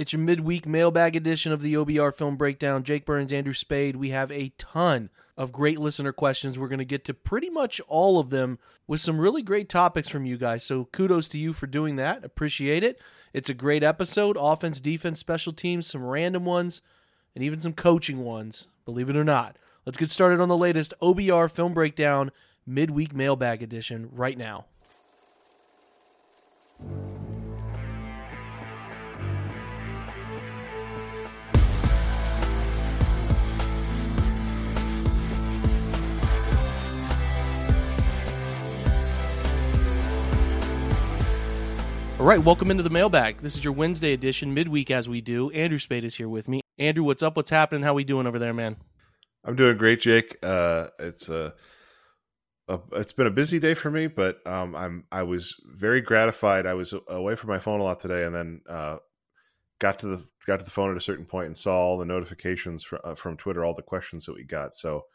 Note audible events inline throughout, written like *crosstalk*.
It's your midweek mailbag edition of the OBR Film Breakdown. Jake Burns, Andrew Spayde. We have a ton of great listener questions. We're going to get to pretty much all of them with some really great topics from you guys. So kudos to you for doing that. Appreciate it. It's a great episode. Offense, defense, special teams, some random ones, and even some coaching ones, believe it or not. Let's get started on the latest OBR Film Breakdown midweek mailbag edition right now. All right, welcome into the mailbag. This is your Wednesday edition, midweek as we do. Andrew Spayde is here with me. Andrew, what's up? What's happening? How we doing over there, man? I'm doing great, Jake. Uh, it's a, a, it's been a busy day for me, but um, I'm I was very gratified. I was away from my phone a lot today, and then uh, got to the got to the phone at a certain point and saw all the notifications from, uh, from Twitter, all the questions that we got. So,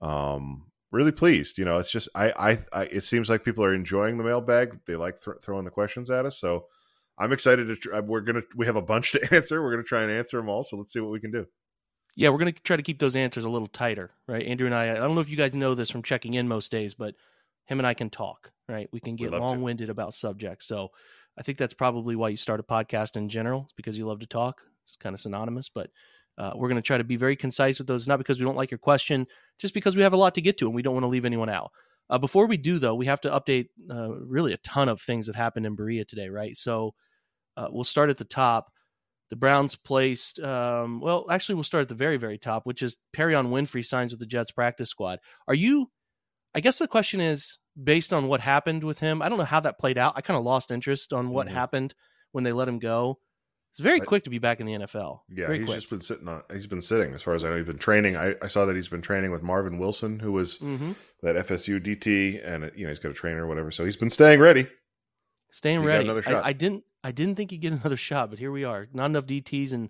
um, really pleased. You know, it's just I, I, I it seems like people are enjoying the mailbag. They like th- throwing the questions at us. So I'm excited to. Try, uh, we're gonna we have a bunch to *laughs* answer. We're gonna try and answer them all. So let's see what we can do. Yeah, we're gonna try to keep those answers a little tighter, right? Andrew and I. I don't know if you guys know this from checking in most days, but him and I can talk, right? We can get long winded about subjects. So I think that's probably why you start a podcast in general. It's because you love to talk. It's kind of synonymous, but uh, we're going to try to be very concise with those, not because we don't like your question, just because we have a lot to get to and we don't want to leave anyone out. Uh, before we do, though, we have to update uh, really a ton of things that happened in Berea today, right? So uh, we'll start at the top. The Browns placed, um, well, actually, we'll start at the very, very top, which is Perrion Winfrey signs with the Jets practice squad. Are you, I guess the question is based on what happened with him. I don't know how that played out. I kind of lost interest on what mm-hmm. happened when they let him go. It's very quick to be back in the NFL. Yeah, very he's quick. just been sitting on. He's been sitting, as far as I know. He's been training. I, I saw that he's been training with Marvin Wilson, who was mm-hmm. that FSU DT, and you know he's got a trainer or whatever. So he's been staying ready. Staying he ready. Another shot. I, I, didn't. I didn't think he'd get *laughs* another shot, but here we are. Not enough DTs and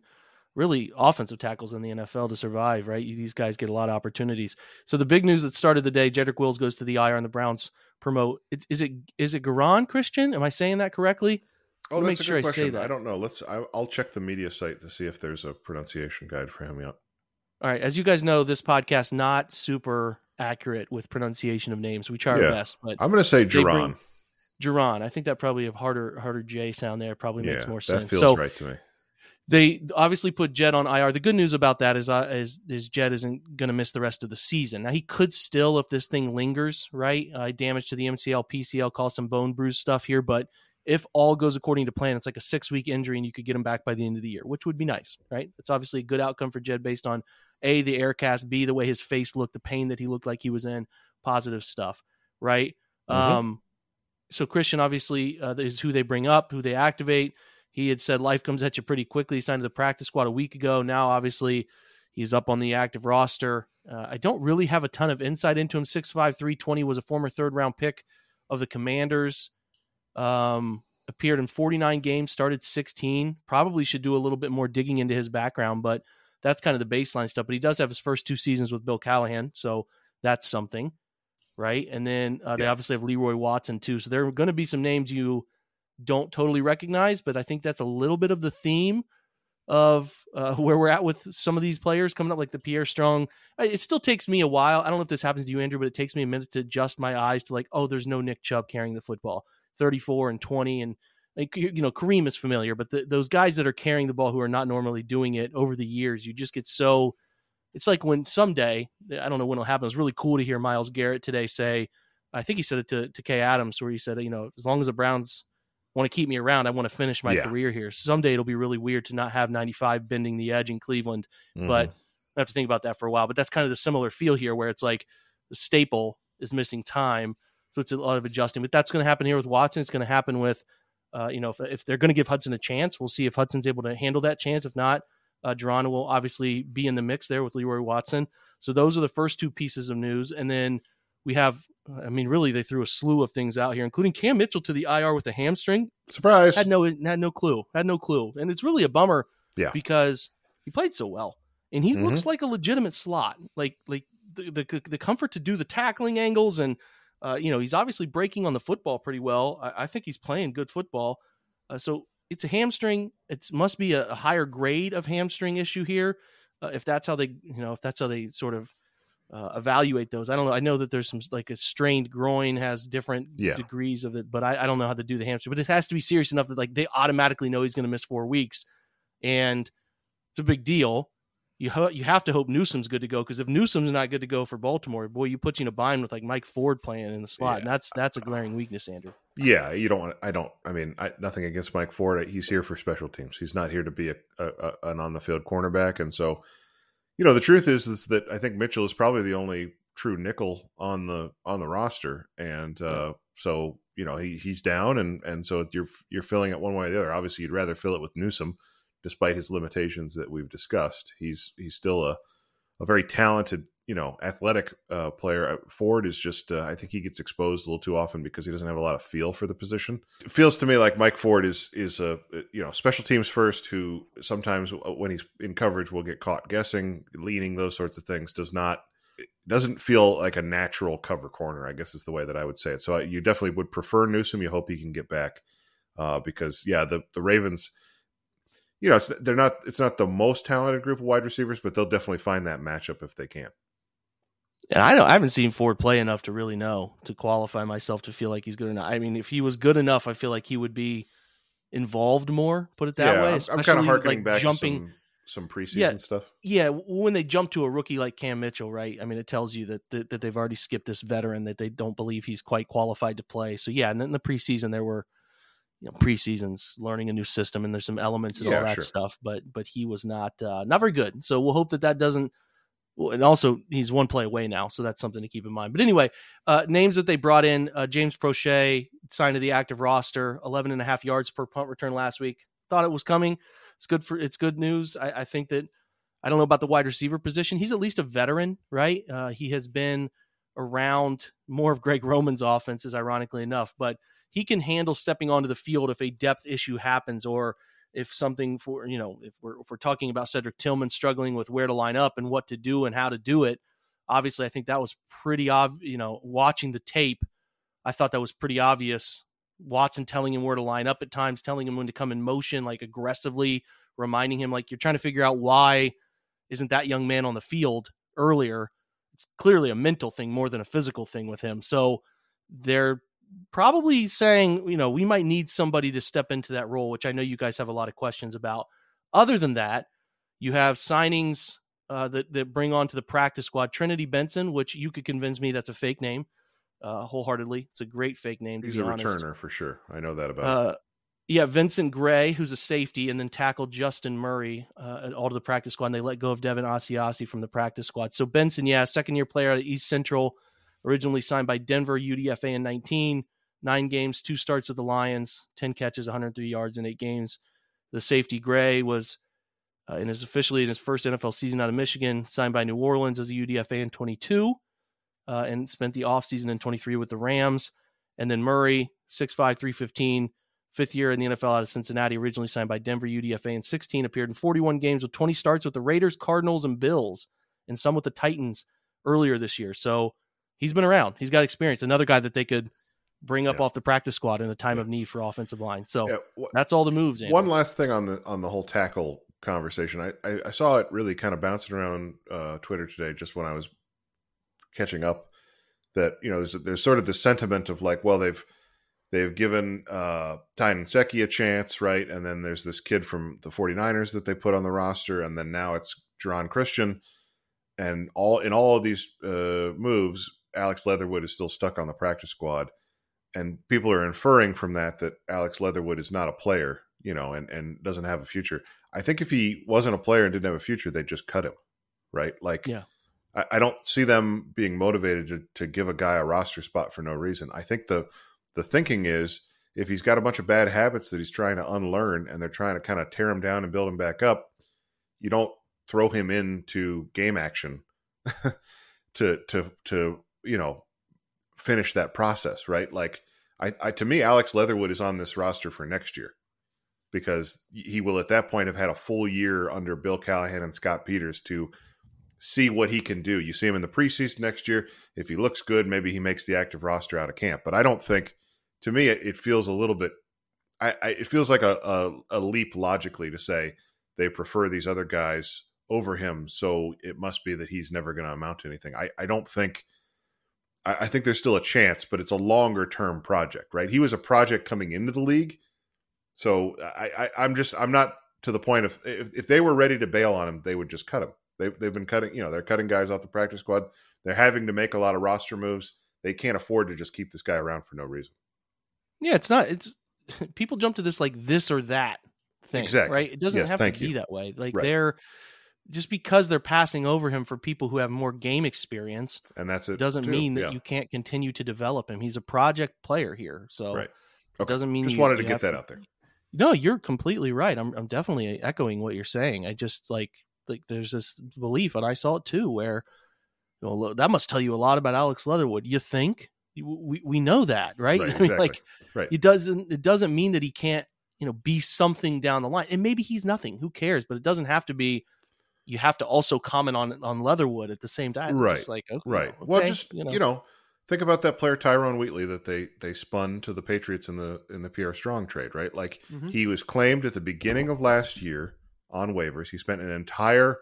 really offensive tackles in the NFL to survive. Right, these guys get a lot of opportunities. So the big news that started the day: Jedrick Wills goes to the IR, and the Browns promote. It's, is it is it Garon Christian? Am I saying that correctly? Oh, that's make a sure good question. I say that. I don't know. Let's. I, will check the media site to see if there's a pronunciation guide for him yet. All right. As you guys know, this podcast not super accurate with pronunciation of names. We try yeah. our best, but I'm going to say Geron. Geron. I think that probably a harder harder J sound there probably yeah, makes more sense. That feels so, right to me. They obviously put Jed on IR. The good news about that is, uh, is, is Jed isn't going to miss the rest of the season. Now he could still, if this thing lingers, right? Uh, damage to the MCL, PCL, cause some bone bruise stuff here, but if all goes according to plan, it's like a six week injury and you could get him back by the end of the year, which would be nice, right? It's obviously a good outcome for Jed based on A, the air cast, B, the way his face looked, the pain that he looked like he was in, positive stuff, right? Mm-hmm. Um, so Christian obviously uh, is who they bring up, who they activate. He had said life comes at you pretty quickly. He signed to the practice squad a week ago. Now, obviously, he's up on the active roster. Uh, I don't really have a ton of insight into him. 6'5, 320 was a former third round pick of the Commanders. Um, appeared in 49 games, started 16. Probably should do a little bit more digging into his background, but that's kind of the baseline stuff. But he does have his first two seasons with Bill Callahan, so that's something, right? And then uh, they yeah. obviously have Leroy Watson too. So there are going to be some names you don't totally recognize, but I think that's a little bit of the theme of uh, *laughs* where we're at with some of these players coming up, like the Pierre Strong. It still takes me a while. I don't know if this happens to you, Andrew, but it takes me a minute to adjust my eyes to like, oh, there's no Nick Chubb carrying the football, 34 and 20, and like you know Kareem is familiar, but the, those guys that are carrying the ball who are not normally doing it over the years, you just get so. It's like when someday I don't know when it'll happen. It's really cool to hear Myles Garrett today say, I think he said it to to Kay Adams, where he said, you know, as long as the Browns want to keep me around, I want to finish my yeah. career here. Someday it'll be really weird to not have 95 bending the edge in Cleveland, mm-hmm. but I have to think about that for a while. But that's kind of the similar feel here, where it's like the staple is missing time, so it's a lot of adjusting. But that's going to happen here with Watson. It's going to happen with uh, you know, if, if they're going to give Hudson a chance, we'll see if Hudson's able to handle that chance. If not, uh, Geronimo will obviously be in the mix there with Leroy Watson. So those are the first two pieces of news. And then we have, I mean, really, they threw a slew of things out here, including Cam Mitchell to the IR with a hamstring. Surprise! Had no, had no clue. Had no clue. And it's really a bummer. Yeah. Because he played so well, and he mm-hmm. looks like a legitimate slot. Like, like the, the the comfort to do the tackling angles and uh, you know, he's obviously breaking on the football pretty well. I, I think he's playing good football. Uh, so it's a hamstring. It must be a, a, higher grade of hamstring issue here. Uh, if that's how they, you know, if that's how they sort of uh, evaluate those. I don't know. I know that there's some like a strained groin has different yeah. degrees of it, but I, I, don't know how to do the hamstring. But it has to be serious enough that like they automatically know he's going to miss four weeks, and it's a big deal you ho- you have to hope Newsome's good to go because if Newsome's not good to go for Baltimore, boy, you put you in a bind with like Mike Ford playing in the slot, yeah. and that's that's a glaring weakness, Andrew. Yeah, you don't want. I don't. I mean, I, nothing against Mike Ford. He's here for special teams. He's not here to be a, a, a, an on the field cornerback. And so, you know, the truth is is that I think Mitchell is probably the only true nickel on the on the roster, and uh, so you know he he's down, and and so you're you're filling it one way or the other. Obviously, you'd rather fill it with Newsome despite his limitations that we've discussed. He's he's still a a very talented, you know, athletic uh, player. Uh, Ford is just, uh, I think he gets exposed a little too often because he doesn't have a lot of feel for the position. It feels to me like Mike Ford is is a you know special teams first, who sometimes uh, when he's in coverage will get caught guessing, leaning, those sorts of things. Does not doesn't feel like a natural cover corner. I guess is the way that I would say it. So you definitely would prefer Newsome. You hope he can get back uh, because yeah, the the Ravens you know, it's, they're not it's not the most talented group of wide receivers, but they'll definitely find that matchup if they can. And I don't I haven't seen Ford play enough to really know to qualify myself to feel like he's good enough. I mean, if he was good enough, I feel like he would be involved more. Put it that yeah, way. I'm, I'm kind of harkening like back jumping. some, some preseason yeah, stuff. Yeah, when they jump to a rookie like Cam Mitchell, right? I mean, it tells you that, that, that they've already skipped this veteran that they don't believe he's quite qualified to play. So yeah, and then in the preseason there were you know preseasons learning a new system and there's some elements and yeah, all that sure. stuff but but he was not uh, not very good. So we'll hope that that doesn't and also he's one play away now so that's something to keep in mind. But anyway uh, names that they brought in uh, james proche signed to the active roster 11 and a half yards per punt return last week. Thought it was coming. It's good for it's good news. I, I think that i don't know about the wide receiver position. He's at least a veteran right? Uh, he has been around more of greg roman's offenses ironically enough but he can handle stepping onto the field if a depth issue happens or if something for you know if we're if we're talking about Cedric Tillman struggling with where to line up and what to do and how to do it obviously I think that was pretty obvious you know watching the tape I thought that was pretty obvious. Watson telling him where to line up at times telling him when to come in motion like aggressively reminding him like you're trying to figure out why isn't that young man on the field earlier. It's clearly a mental thing more than a physical thing with him. So they're probably saying, you know, we might need somebody to step into that role, which I know you guys have a lot of questions about. Other than that, you have signings uh, that that bring on to the practice squad Trinity Benson, which you could convince me that's a fake name, uh, wholeheartedly. It's a great fake name. He's a honest. returner for sure. I know that about. Uh, yeah, Vincent Gray, who's a safety, and then tackled Justin Murray uh, all to the practice squad. And they let go of Devin Asiasi from the practice squad. So Benson, yeah, second year player at East Central originally signed by Denver, UDFA in 19, nine games, two starts with the Lions, 10 catches, 103 yards in eight games. The safety Gray was uh, in his officially in his first NFL season out of Michigan, signed by New Orleans as a UDFA in 22, uh, and spent the offseason in 23 with the Rams. And then Murray, 6'5, 315, fifth year in the NFL out of Cincinnati, originally signed by Denver UDFA in 16, appeared in 41 games with 20 starts with the Raiders, Cardinals, and Bills, and some with the Titans earlier this year. So he's been around. He's got experience. Another guy that they could bring up yeah. off the practice squad in a time yeah. of need for offensive line. So yeah. that's all the moves. One last thing on the on the whole tackle conversation. I, I, I saw it really kind of bouncing around uh, Twitter today, just when I was catching up. That you know, there's there's sort of the sentiment of like, well, they've they've given uh, Tynan Secchi a chance, right? And then there's this kid from the 49ers that they put on the roster, and then now it's Geron Christian, and all in all of these uh, moves, Alex Leatherwood is still stuck on the practice squad, and people are inferring from that that Alex Leatherwood is not a player, you know, and and doesn't have a future. I think if he wasn't a player and didn't have a future, they'd just cut him, right? Like, yeah. I, I don't see them being motivated to, to give a guy a roster spot for no reason. I think the the thinking is if he's got a bunch of bad habits that he's trying to unlearn and they're trying to kind of tear him down and build him back up, you don't throw him into game action *laughs* to to to you know finish that process, right? Like I, I to me, Alex Leatherwood is on this roster for next year because he will at that point have had a full year under Bill Callahan and Scott Peters to see what he can do. You see him in the preseason next year. If he looks good, maybe he makes the active roster out of camp. But I don't think, to me, it, it feels a little bit. I, I, it feels like a, a, a leap logically to say they prefer these other guys over him, so it must be that he's never going to amount to anything. I, I don't think. I, I think there's still a chance, but it's a longer term project, right? He was a project coming into the league so I, I am just I'm not to the point of if, if they were ready to bail on him, they would just cut him. They they've been cutting, you know, they're cutting guys off the practice squad. They're having to make a lot of roster moves. They can't afford to just keep this guy around for no reason. Yeah, it's not. It's *laughs* people jump to this like this or that thing, exactly. right? It doesn't yes, have to you. be that way. Like right. they're just because they're passing over him for people who have more game experience, and that's it. Doesn't too. mean that yeah. you can't continue to develop him. He's a project player here, so right. Okay. It doesn't mean just you, wanted to get that to, out there. No, you're completely right. I'm I'm definitely echoing what you're saying. I just like like there's this belief, and I saw it too, where you know, that must tell you a lot about Alex Leatherwood. You think we we know that, right? right *laughs* I mean, exactly. like right. it doesn't it doesn't mean that he can't you know be something down the line, and maybe he's nothing. Who cares? But it doesn't have to be. You have to also comment on on Leatherwood at the same time, right? Like okay, right. Okay, well, just you know. you know think about that player Tyrone Wheatley that they they spun to the Patriots in the in the Pierre Strong trade, right? Like Mhm. he was claimed at the beginning of last year on waivers. He spent an entire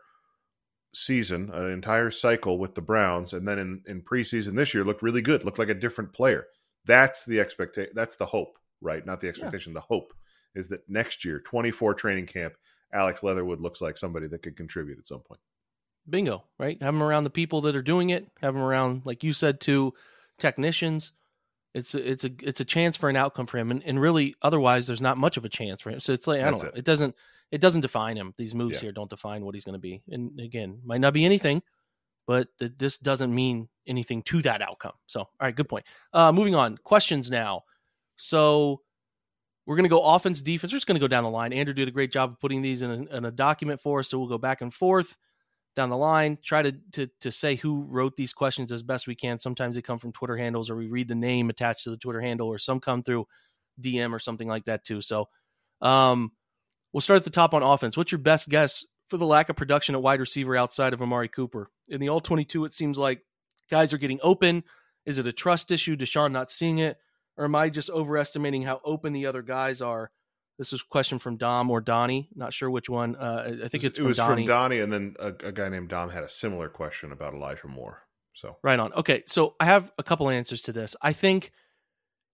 season, an entire cycle with the Browns, and then in in preseason this year looked really good, looked like a different player. That's the expectation. That's the hope, right? Not the expectation. The hope is that next year, 24 training camp, Alex Leatherwood looks like somebody that could contribute at some point. bingo, right? Have them around the people that are doing it. Have them around, like you said, to technicians. It's a, it's a it's a chance for an outcome for him, and, and really, otherwise, there's not much of a chance for him. So it's like I don't That's know. it. It. doesn't it doesn't define him. These moves Yeah. here don't define what he's going to be. And again, might not be anything, but th- this doesn't mean anything to that outcome. So, all right, good point. Uh, moving on, questions now. So we're going to go offense, defense. We're just going to go down the line. Andrew did a great job of putting these in a, in a document for us, so we'll go back and forth down the line. Try to, to to say who wrote these questions as best we can. Sometimes they come from Twitter handles, or we read the name attached to the Twitter handle, or some come through DM or something like that too. So, um, we'll start at the top on offense. What's your best guess for the lack of production at wide receiver outside of Amari Cooper in the All Twenty Two? It seems like guys are getting open. Is it a trust issue? Deshaun not seeing it, or am I just overestimating how open the other guys are? This is a question from Dom or Donnie. Not sure which one. Uh, I think it's it from was Donnie. from Donnie, and then a, a guy named Dom had a similar question about Elijah Moore. So Right on. Okay, so I have a couple answers to this. I think,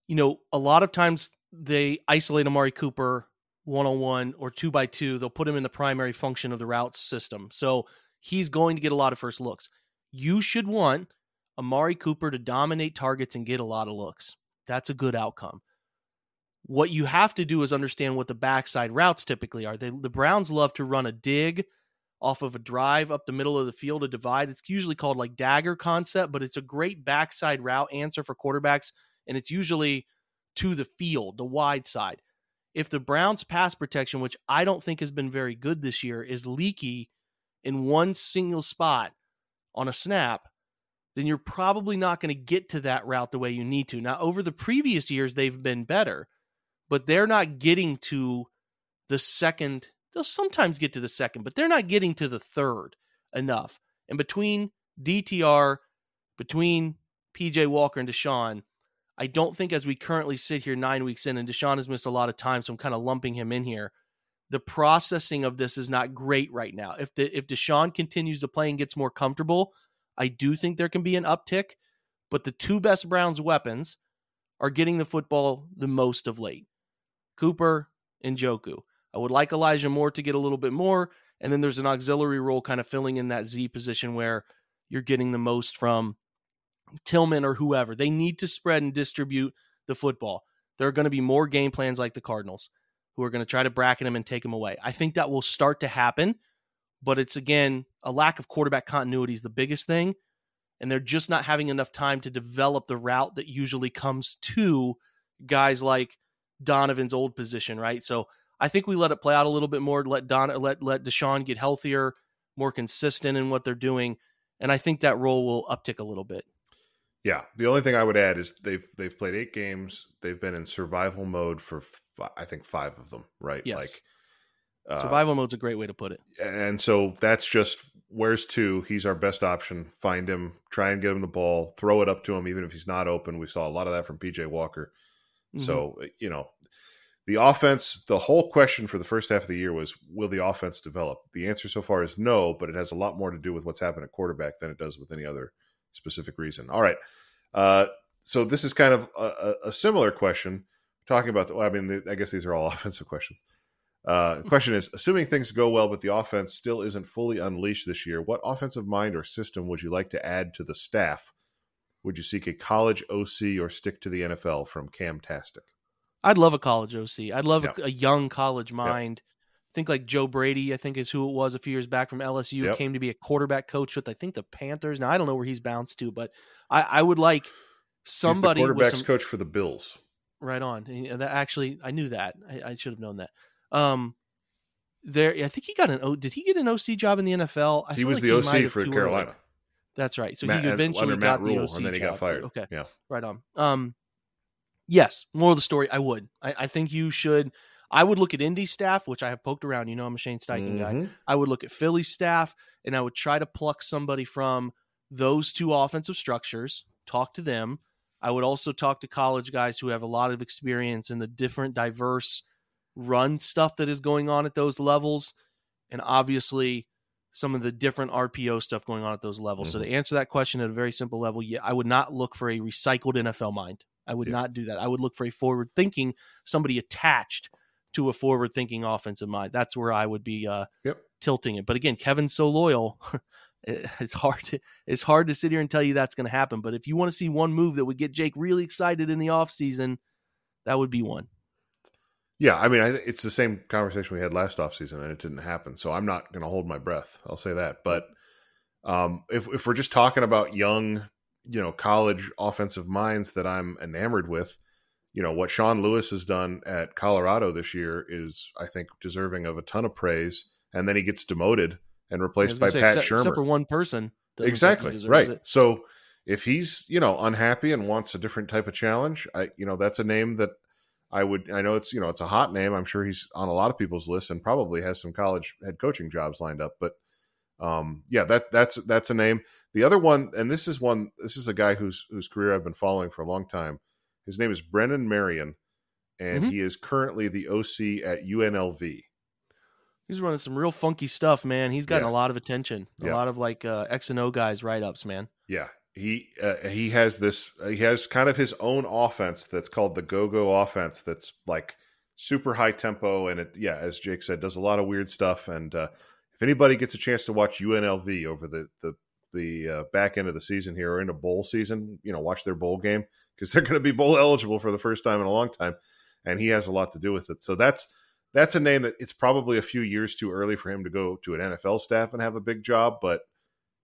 you know, a lot of times they isolate Amari Cooper one on one or two by two. They'll put him in the primary function of the routes system. So he's going to get a lot of first looks. You should want Amari Cooper to dominate targets and get a lot of looks. That's a good outcome. What you have to do is understand what the backside routes typically are. They, the Browns love to run a dig off of a drive up the middle of the field, a divide. It's usually called like dagger concept, but it's a great backside route answer for quarterbacks, and it's usually to the field, the wide side. If the Browns' pass protection, which I don't think has been very good this year, is leaky in one single spot on a snap, then you're probably not going to get to that route the way you need to. Now, over the previous years, they've been better, but they're not getting to the second. They'll sometimes get to the second, but they're not getting to the third enough. And between DTR, between PJ Walker and Deshaun, I don't think as we currently sit here nine weeks in, and Deshaun has missed a lot of time, so I'm kind of lumping him in here. the processing of this is not great right now. If the if Deshaun continues to play and gets more comfortable, I do think there can be an uptick. But the two best Browns weapons are getting the football the most of late. Cooper and Njoku. I would like Elijah Moore to get a little bit more. And then there's an auxiliary role kind of filling in that Z position where you're getting the most from Tillman or whoever. They need to spread and distribute the football. There are going to be more game plans like the Cardinals who are going to try to bracket him and take him away. I think that will start to happen, but it's again a lack of quarterback continuity is the biggest thing. And they're just not having enough time to develop the route that usually comes to guys like Donovan's old position, right? So I think we let it play out a little bit more, let Don let let Deshaun get healthier, more consistent in what they're doing. And I think that role will uptick a little bit. Yeah, the only thing I would add is they've they've played eight games. They've been in survival mode for f- I think five of them. Right? Yes. Like uh, survival mode's a great way to put it. And so that's just where's two. He's our best option. Find him, try and get him the ball, throw it up to him, even if he's not open. We saw a lot of that from PJ Walker. Mm-hmm. So you know, the offense. The whole question for the first half of the year was, will the offense develop? The answer so far is no, but it has a lot more to do with what's happened at quarterback than it does with any other specific reason. All right. Uh, so this is kind of a, a similar question. Talking about, the, well, I mean, the, I guess these are all *laughs* offensive questions. Uh, the question is, assuming things go well, but the offense still isn't fully unleashed this year, what offensive mind or system would you like to add to the staff? Would you seek a college OC or stick to the NFL from Cam Tastic? I'd love a college OC. I'd love a, a, young college mind. Yeah. think like Joe Brady, I think is who it was a few years back from LSU, yep. came to be a quarterback coach with I think the Panthers. Now I don't know where he's bounced to, but I, I would like somebody quarterbacks some, coach for the Bills. Right on. That actually, I knew that. I, I should have known that. Um, there, I think he got an O. Did he get an OC job in the NFL? I he was like the he OC for Carolina. That's right. So Matt, he eventually got the OC and then he job. got fired. Okay, yeah, right on. Um, yes, more of the story. I would. I, I think you should. I would look at Indy staff, which I have poked around. You know, I'm a Shane Steichen mm-hmm. guy. I would look at Philly staff, and I would try to pluck somebody from those two offensive structures. Talk to them. I would also talk to college guys who have a lot of experience in the different, diverse run stuff that is going on at those levels, and obviously some of the different RPO stuff going on at those levels. Mm-hmm. So to mm-hmm. answer that question at a very simple level, yeah, I would not look for a recycled NFL mind. I would yeah. not do that. I would look for a forward thinking, somebody attached to a forward thinking offensive mind. That's where I would be uh, yep. tilting it. But again, Kevin's so loyal. *laughs* it's hard to it's hard to sit here and tell you that's going to happen. But if you want to see one move that would get Jake really excited in the offseason, that would be one. Yeah, I mean, I, it's the same conversation we had last offseason, and it didn't happen. So I'm not going to hold my breath. I'll say that. But um, if if we're just talking about young, you know, college offensive minds that I'm enamored with, you know, what Sean Lewis has done at Colorado this year is, I think, deserving of a ton of praise. And then he gets demoted and replaced by say, Pat except, Shurmur. Except for one person. Exactly. Right. It. So if he's, you know, unhappy and wants a different type of challenge, I, you know, that's a name that I would, I know it's, you know, it's a hot name. I'm sure he's on a lot of people's lists and probably has some college head coaching jobs lined up. But um, yeah, that that's, that's a name. The other one, and this is one, this is a guy whose, whose career I've been following for a long time. His name is Brennan Marion, and mm-hmm. he is currently the OC at UNLV. He's running some real funky stuff, man. He's gotten yeah. a lot of attention. A yeah. lot of like uh, X and O guys write ups, man. Yeah, he uh, he has this. Uh, he has kind of his own offense that's called the Go Go offense. That's like super high tempo, and it yeah, as Jake said, does a lot of weird stuff. And uh, if anybody gets a chance to watch UNLV over the the the uh, back end of the season here or in a bowl season, you know, watch their bowl game because *laughs* they're going to be bowl eligible for the first time in a long time, and he has a lot to do with it. So that's that's a name that it's probably a few years too early for him to go to an NFL staff and have a big job, but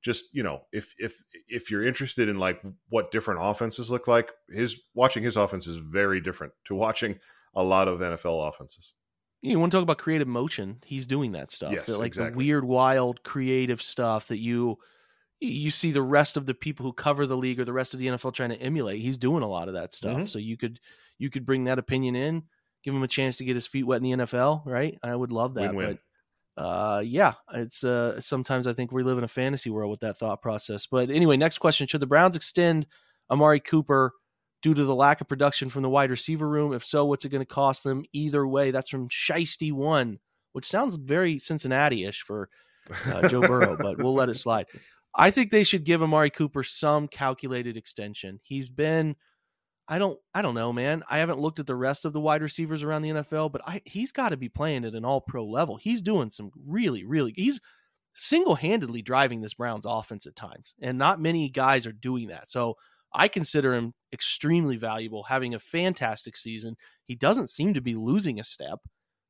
just you know if if if you're interested in like what different offenses look like his watching his offense is very different to watching a lot of NFL offenses. You want to talk about creative motion? He's doing that stuff. Yes, that, like exactly. the weird, wild, creative stuff that you you see the rest of the people who cover the league or the rest of the NFL trying to emulate. He's doing a lot of that stuff. Mm-hmm. So you could you could bring that opinion in give him a chance to get his feet wet in the NFL, right? I would love that. Win-win. But uh, yeah, it's uh, sometimes I think we live in a fantasy world with that thought process. But anyway, next question: Should the Browns extend Amari Cooper due to the lack of production from the wide receiver room? If so, what's it going to cost them? Either way, that's from Shiesty One. which sounds very Cincinnati-ish for uh, Joe Burrow, but we'll let it slide. *laughs* I think they should give Amari Cooper some calculated extension. He's been I don't I don't know, man. I haven't looked at the rest of the wide receivers around the NFL, but I he's got to be playing at an all pro level. He's doing some really, really he's single-handedly driving this Browns offense at times. And not many guys are doing that. So I consider him extremely valuable, having a fantastic season. He doesn't seem to be losing a step.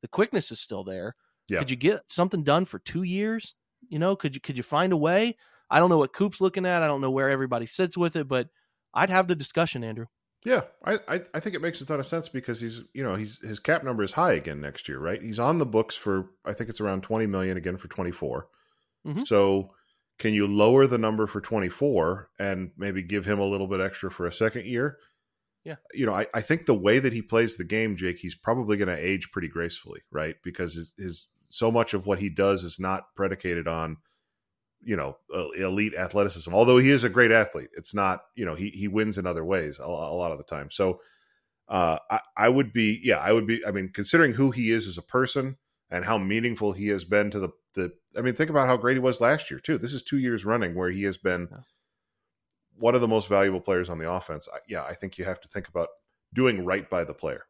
The quickness is still there. Yeah. Could you get something done for two years? You know, could you could you find a way? I don't know what Coop's looking at. I don't know where everybody sits with it, but I'd have the discussion, Andrew. Yeah, I, I, I think it makes a ton of sense because he's you know he's his cap number is high again next year, right? He's on the books for I think it's around twenty million again for twenty four. mm mm-hmm. So can you lower the number for twenty four and maybe give him a little bit extra for a second year? Yeah, you know I, I think the way that he plays the game, Jake, he's probably going to age pretty gracefully, right? Because his, his so much of what he does is not predicated on you know elite athleticism although he is a great athlete. It's not you know he he wins in other ways a, a lot of the time. So uh I, I would be yeah i would be i mean considering who he is as a person and how meaningful he has been to the the i mean think about how great he was last year too. This is two years running where he has been yeah. one of the most valuable players on the offense. I, yeah i think you have to think about doing right by the player.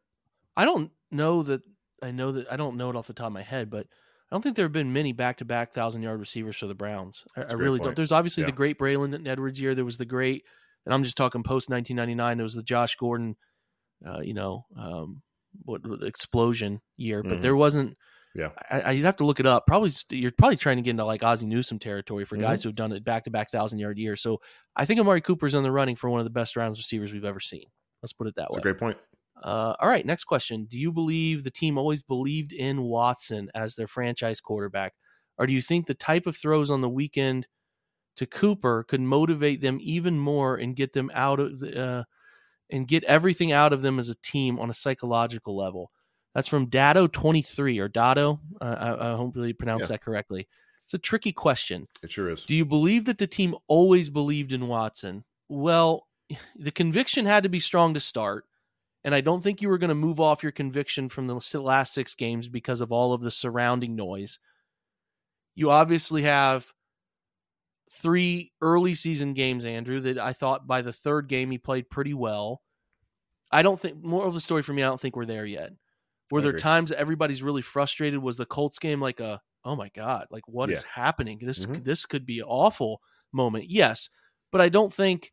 I don't know that i know that i don't know it off the top of my head but I don't think there have been many back-to-back thousand-yard receivers for the Browns. I, I really point. don't. There's obviously yeah. the great Braylon Edwards year. There was the great, and I'm just talking post 1999. There was the Josh Gordon, uh, you know, um, what, explosion year, but mm-hmm. there wasn't. Yeah, I, you'd have to look it up. Probably you're probably trying to get into like Ozzie Newsome territory for mm-hmm. guys who have done it back-to-back thousand-yard years. So I think Amari Cooper's in the running for one of the best Browns receivers we've ever seen. Let's put it that That's way. a great point. Uh, all right, next question. Do you believe the team always believed in Watson as their franchise quarterback? Or do you think the type of throws on the weekend to Cooper could motivate them even more and get them out of the, uh, and get everything out of them as a team on a psychological level? That's from Dado23 or Dado. Uh, I, I hopefully pronounced yeah. that correctly. It's a tricky question. It sure is. Do you believe that the team always believed in Watson? Well, *sighs* the conviction had to be strong to start. And I don't think you were going to move off your conviction from the last six games because of all of the surrounding noise. You obviously have three early season games, Andrew, that I thought by the third game he played pretty well. I don't think, more of the story for me, I don't think we're there yet. Were there times everybody's really frustrated? Was the Colts game like a, oh my God, like what yeah. is happening? This, mm-hmm. this could be awful moment. Yes. But I don't think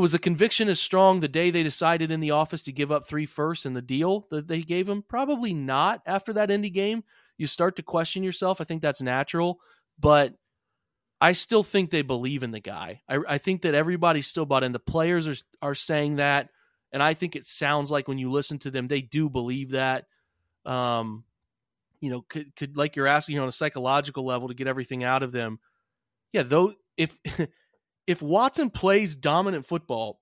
was the conviction as strong the day they decided in the office to give up three firsts in the deal that they gave him? Probably not after that Indy game. You start to question yourself. I think that's natural, but I still think they believe in the guy. I, I think that everybody's still bought in. The players are are saying that, and I think it sounds like when you listen to them, they do believe that. Um, you know, could could like you're asking on a psychological level to get everything out of them. Yeah, though if *laughs* if Watson plays dominant football,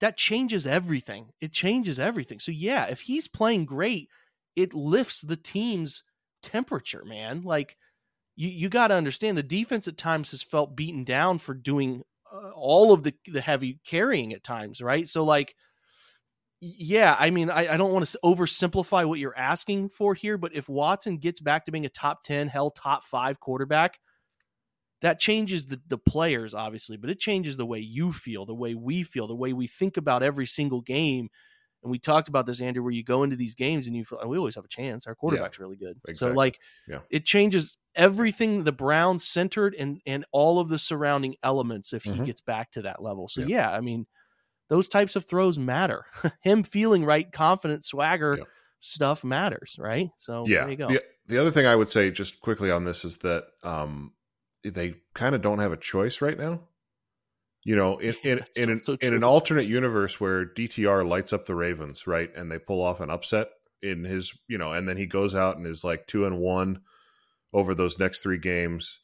that changes everything. It changes everything. So yeah, if he's playing great, it lifts the team's temperature, man. Like you you got to understand the defense at times has felt beaten down for doing uh, all of the the heavy carrying at times, right? So like yeah, I mean, I, I don't want to oversimplify what you're asking for here, but if Watson gets back to being a top 10, hell, top five quarterback, that changes the, the players obviously but it changes the way you feel the way we feel the way we think about every single game. And we talked about this andrew where you go into these games and you feel we always have a chance. Our quarterback's yeah, really good. Exactly. so like yeah. it changes everything the browns centered and and all of the surrounding elements if mm-hmm. he gets back to that level. So yeah, yeah i mean those types of throws matter. *laughs* Him feeling right confident swagger stuff matters right? So yeah. the, the other thing i would say just quickly on this is that um they kind of don't have a choice right now. You know, in in in an, so in an alternate universe where DTR lights up the Ravens, right, and they pull off an upset in his, you know, and then he goes out and is like two and one over those next three games.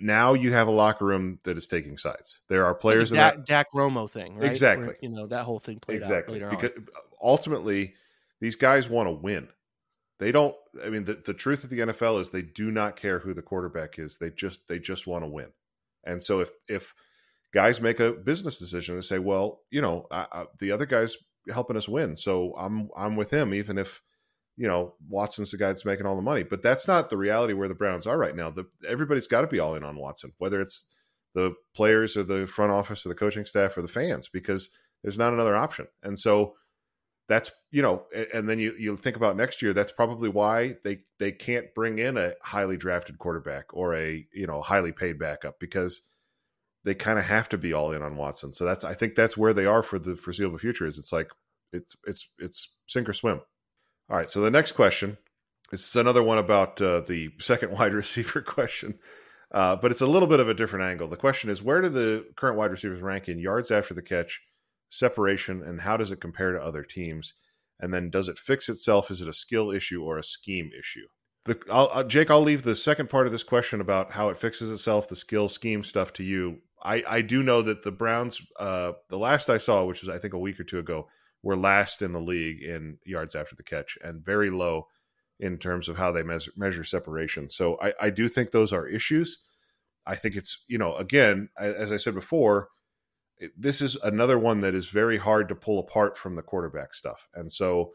Now you have a locker room that is taking sides. There are players like Dak, Dak Romo thing, right? Exactly. Where, you know that whole thing played exactly. out because on. ultimately these guys want to win. They don't. I mean, the, the truth of the NFL is they do not care who the quarterback is. They just they just want to win. And so if if guys make a business decision and say, well, you know, I, I, the other guy's helping us win, so I'm I'm with him, even if you know, Watson's the guy that's making all the money. But that's not the reality where the Browns are right now. The, everybody's got to be all in on Watson, whether it's the players or the front office or the coaching staff or the fans, because there's not another option. And so that's you know, and then you you think about next year. That's probably why they they can't bring in a highly drafted quarterback or a you know highly paid backup because they kind of have to be all in on Watson. So that's I think that's where they are for the foreseeable future. Is it's like it's it's it's sink or swim. All right. So the next question is another one about uh, the second *laughs* wide receiver question, uh, but it's a little bit of a different angle. The question is where do the current wide receivers rank in yards after the catch, separation, and how does it compare to other teams? And then does it fix itself? Is it a skill issue or a scheme issue? The, I'll, Jake, I'll leave the second part of this question about how it fixes itself, the skill scheme stuff to you I, I do know that the Browns, uh, the last I saw, which was I think a week or two ago, were last in the league in yards after the catch and very low in terms of how they measure, measure separation. So I, I do think those are issues. I think it's you know again as I said before, this is another one that is very hard to pull apart from the quarterback stuff. And so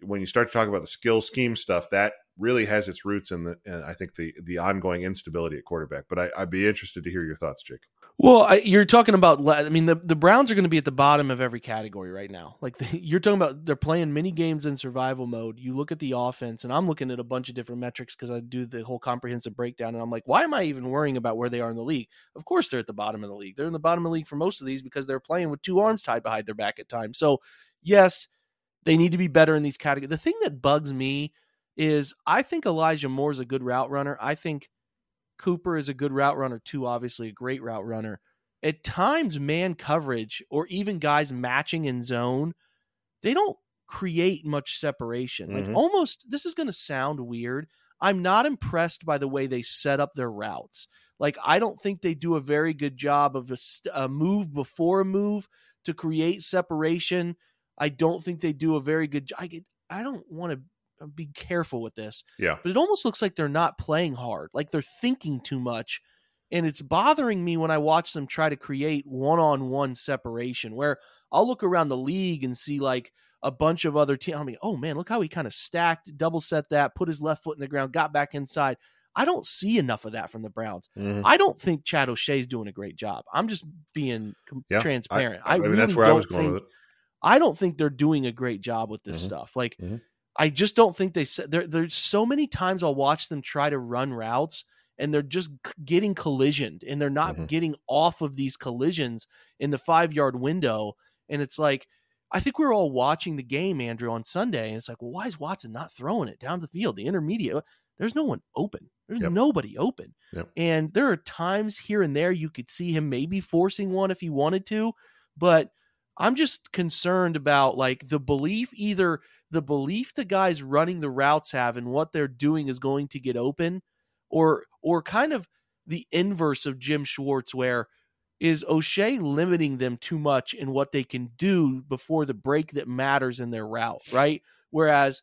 when you start to talk about the skill scheme stuff, that really has its roots in the in, I think the the ongoing instability at quarterback. But I, I'd be interested to hear your thoughts, Jake. Well, I, you're talking about. I mean, the, the Browns are going to be at the bottom of every category right now. Like the, *laughs* you're talking about, they're playing many games in survival mode. You look at the offense, and I'm looking at a bunch of different metrics because I do the whole comprehensive breakdown, and I'm like, why am I even worrying about where they are in the league? Of course, they're at the bottom of the league. They're in the bottom of the league for most of these because they're playing with two arms tied behind their back at times. So, yes, they need to be better in these categories. The thing that bugs me is I think Elijah Moore is a good route runner. I think Cooper is a good route runner too. Obviously, a great route runner at times man coverage or even guys matching in zone, they don't create much separation. Mm-hmm. Like almost this is going to sound weird. I'm not impressed by the way they set up their routes. Like I don't think they do a very good job of a, a move before a move to create separation. I don't think they do a very good I I don't want to be careful with this. Yeah. But it almost looks like they're not playing hard. Like they're thinking too much and it's bothering me when I watch them try to create one on one separation where I'll look around the league and see like a bunch of other teams. I mean, oh man, look how he kind of stacked, double set that, put his left foot in the ground, got back inside. I don't see enough of that from the Browns. Mm-hmm. I don't think Chad O'Shea's doing a great job. I'm just being yeah, transparent. I, I, I mean, really that's where I was going think, with it. I don't think they're doing a great job with this mm-hmm. stuff. Like, mm-hmm. I just don't think they said there. There's so many times I'll watch them try to run routes and they're just getting collisioned and they're not mm-hmm. getting off of these collisions in the five yard window. And it's like, I think we are all watching the game, Andrew, on Sunday, and it's like, well, why is Watson not throwing it down the field, the intermediate? There's no one open. There's yep. nobody open. Yep. And there are times here and there you could see him maybe forcing one if he wanted to, but I'm just concerned about like the belief either the belief the guys running the routes have and what they're doing is going to get open or or kind of the inverse of Jim Schwartz, where is O'Shea limiting them too much in what they can do before the break that matters in their route, right? Whereas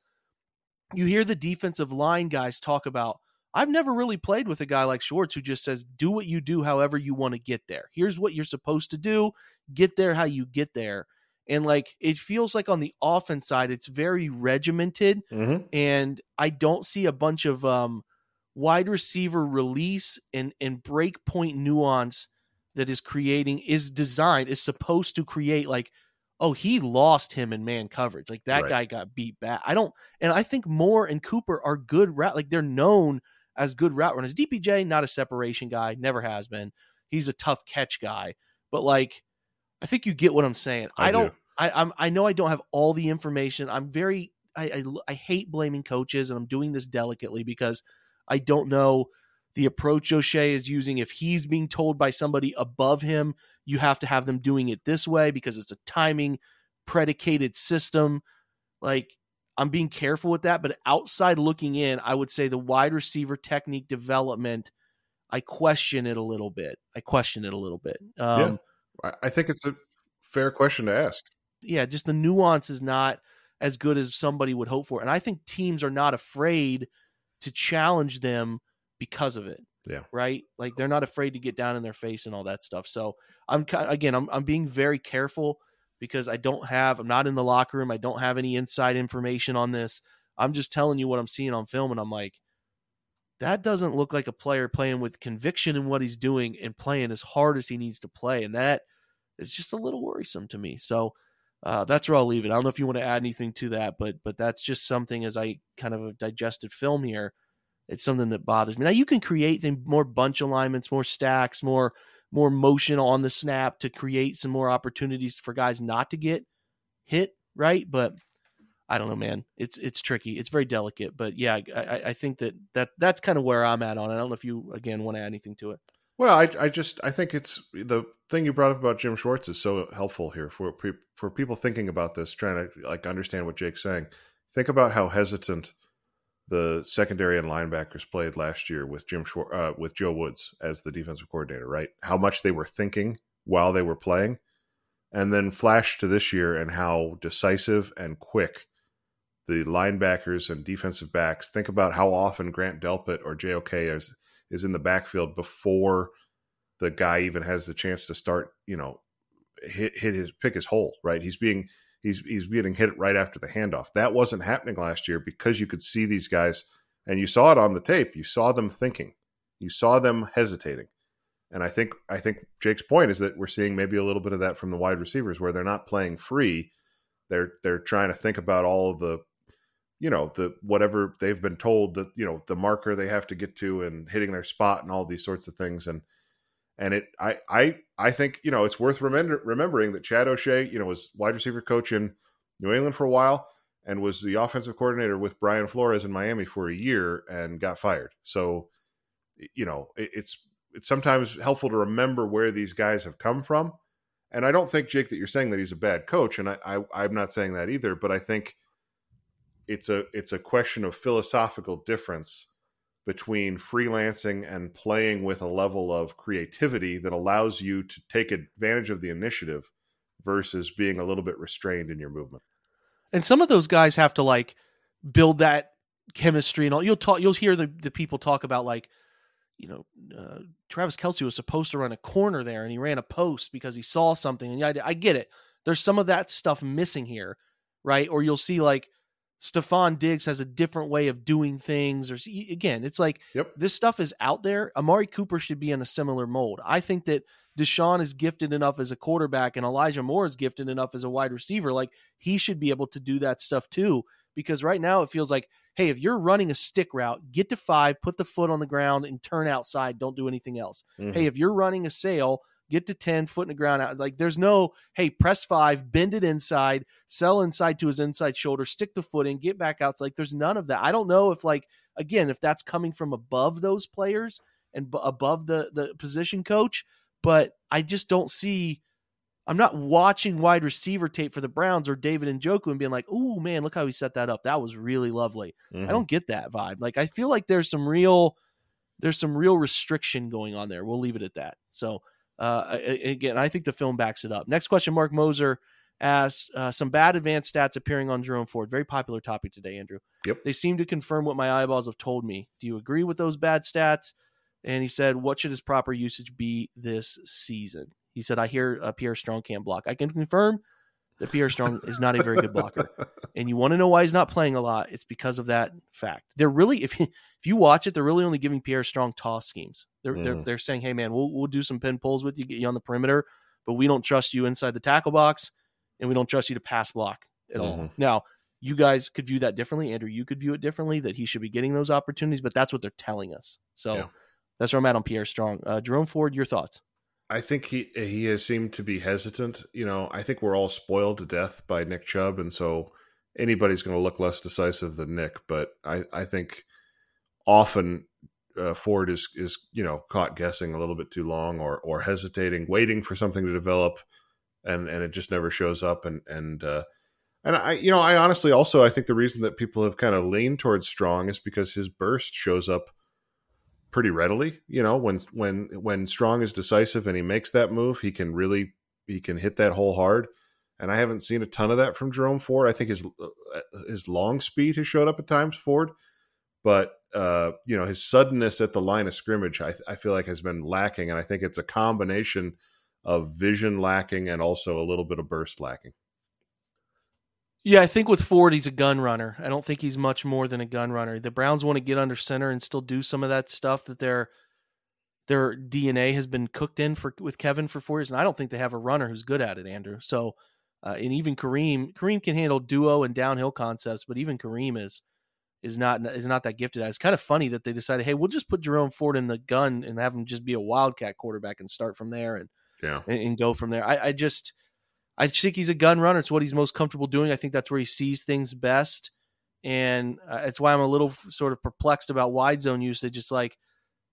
you hear the defensive line guys talk about, I've never really played with a guy like Schwartz who just says, do what you do however you want to get there. Here's what you're supposed to do, get there how you get there. And like it feels like on the offense side, it's very regimented. Mm-hmm. And I don't see a bunch of um wide receiver release and and break point nuance that is creating is designed is supposed to create like oh he lost him in man coverage like that right. guy got beat back i don't and i think moore and cooper are good route like they're known as good route runners dpj not a separation guy never has been he's a tough catch guy but like i think you get what i'm saying i, I don't do. I, I'm, I know I don't have all the information. I'm very I, I, I hate blaming coaches, and I'm doing this delicately because I don't know the approach O'Shea is using. If he's being told by somebody above him, you have to have them doing it this way because it's a timing predicated system. Like, I'm being careful with that. But outside looking in, I would say the wide receiver technique development, I question it a little bit. I question it a little bit. Um, yeah, I think it's a fair question to ask. Yeah, just the nuance is not as good as somebody would hope for. And I think teams are not afraid – to challenge them because of it. Yeah. Right. Like they're not afraid to get down in their face and all that stuff. So I'm again, I'm I'm being very careful because I don't have I'm not in the locker room. I don't have any inside information on this. I'm just telling you what I'm seeing on film, and I'm like, that doesn't look like a player playing with conviction in what he's doing and playing as hard as he needs to play, and that is just a little worrisome to me. So uh, that's where I'll leave it. I don't know if you want to add anything to that, but but that's just something as I kind of digested film here. It's something that bothers me. Now you can create more bunch alignments, more stacks, more more motion on the snap to create some more opportunities for guys not to get hit, right? But I don't know, man. It's it's tricky. It's very delicate. But yeah, I, I think that that that's kind of where I'm at on it. I don't know if you again want to add anything to it. Well, I I just I think it's the thing you brought up about Jim Schwartz is so helpful here for for people thinking about this, trying to like understand what Jake's saying. Think about how hesitant the secondary and linebackers played last year with Jim Schwartz, uh, with Joe Woods as the defensive coordinator. Right, how much they were thinking while they were playing, and then flash to this year and how decisive and quick the linebackers and defensive backs. Think about how often Grant Delpit or JOK is is in the backfield before the guy even has the chance to start. You know, hit hit his pick his hole. Right, he's being he's he's getting hit right after the handoff. That wasn't happening last year because you could see these guys and you saw it on the tape. You saw them thinking. You saw them hesitating. And I think I think Jake's point is that we're seeing maybe a little bit of that from the wide receivers where they're not playing free. They're they're trying to think about all of the you know the whatever they've been told that you know the marker they have to get to and hitting their spot and all these sorts of things. And and it i i i think you know it's worth remember, remembering that chad o'shea you know was wide receiver coach in new england for a while and was the offensive coordinator with brian flores in miami for a year and got fired. So you know it, it's it's sometimes helpful to remember where these guys have come from. And i don't think jake that you're saying that he's a bad coach and i, I i'm not saying that either but i think it's a it's a question of philosophical difference between freelancing and playing with a level of creativity that allows you to take advantage of the initiative versus being a little bit restrained in your movement. And some of those guys have to like build that chemistry and all. You'll talk. You'll hear the the people talk about like, you know, uh, Travis Kelce was supposed to run a corner there and he ran a post because he saw something. And I, I get it. There's some of that stuff missing here, right? Or you'll see like Stefon Diggs has a different way of doing things. Or again, it's like yep. this stuff is out there. Amari Cooper should be in a similar mold. I think that Deshaun is gifted enough as a quarterback, and Elijah Moore is gifted enough as a wide receiver. Like he should be able to do that stuff too. Because right now it feels like, hey, if you're running a stick route, get to five, put the foot on the ground, and turn outside. Don't do anything else. Mm-hmm. Hey, if you're running a sail, get to 10, foot in the ground out. Like there's no, hey, press five, bend it inside, sell inside to his inside shoulder, stick the foot in, get back out. It's like there's none of that. I don't know if like again, if that's coming from above those players and b- above the the position coach, but I just don't see I'm not watching wide receiver tape for the Browns or David Njoku and being like, "Oh man, look how he set that up. That was really lovely." Mm-hmm. I don't get that vibe. Like I feel like there's some real there's some real restriction going on there. We'll leave it at that. So uh, again, I think the film backs it up. Next question, Mark Moser asks uh, some bad advanced stats appearing on Jerome Ford. Very popular topic today, Andrew. Yep. They seem to confirm what my eyeballs have told me. Do you agree with those bad stats? And he said, what should his proper usage be this season? He said, I hear uh, Pierre Strong can't block. I can confirm that Pierre Strong is not a very good blocker. And you want to know why he's not playing a lot? It's because of that fact. They're really, if you, if you watch it, they're really only giving Pierre Strong toss schemes. They're mm. they're, they're saying, hey man, we'll we'll do some pin pulls with you, get you on the perimeter, but we don't trust you inside the tackle box, and we don't trust you to pass block at mm-hmm. all. Now, you guys could view that differently. Andrew, you could view it differently that he should be getting those opportunities, but that's what they're telling us. So yeah. that's where I'm at on Pierre Strong. Uh, Jerome Ford, your thoughts? I think he he has seemed to be hesitant. You know, I think we're all spoiled to death by Nick Chubb, and so anybody's going to look less decisive than Nick. But I I think often uh, Ford is is you know caught guessing a little bit too long or or hesitating, waiting for something to develop, and and it just never shows up. And and uh, and I you know I honestly also I think the reason that people have kind of leaned towards Strong is because his burst shows up pretty readily. You know, when when when Strong is decisive and he makes that move, he can really he can hit that hole hard. And I haven't seen a ton of that from Jerome Ford. I think his uh, his long speed has showed up at times, Ford, but uh, you know his suddenness at the line of scrimmage, I, I feel like has been lacking, and I think it's a combination of vision lacking and also a little bit of burst lacking. Yeah, I think with Ford, he's a gun runner. I don't think he's much more than a gun runner. The Browns want to get under center and still do some of that stuff that their their DNA has been cooked in for with Kevin for four years, and I don't think they have a runner who's good at it, Andrew. So, uh, and even Kareem, Kareem can handle duo and downhill concepts, but even Kareem is is not is not that gifted. It's kind of funny that they decided, hey, we'll just put Jerome Ford in the gun and have him just be a wildcat quarterback and start from there and yeah and, and go from there. I, I just I think he's a gun runner. It's what he's most comfortable doing. I think that's where he sees things best, and uh, it's why I'm a little sort of perplexed about wide zone usage. It's like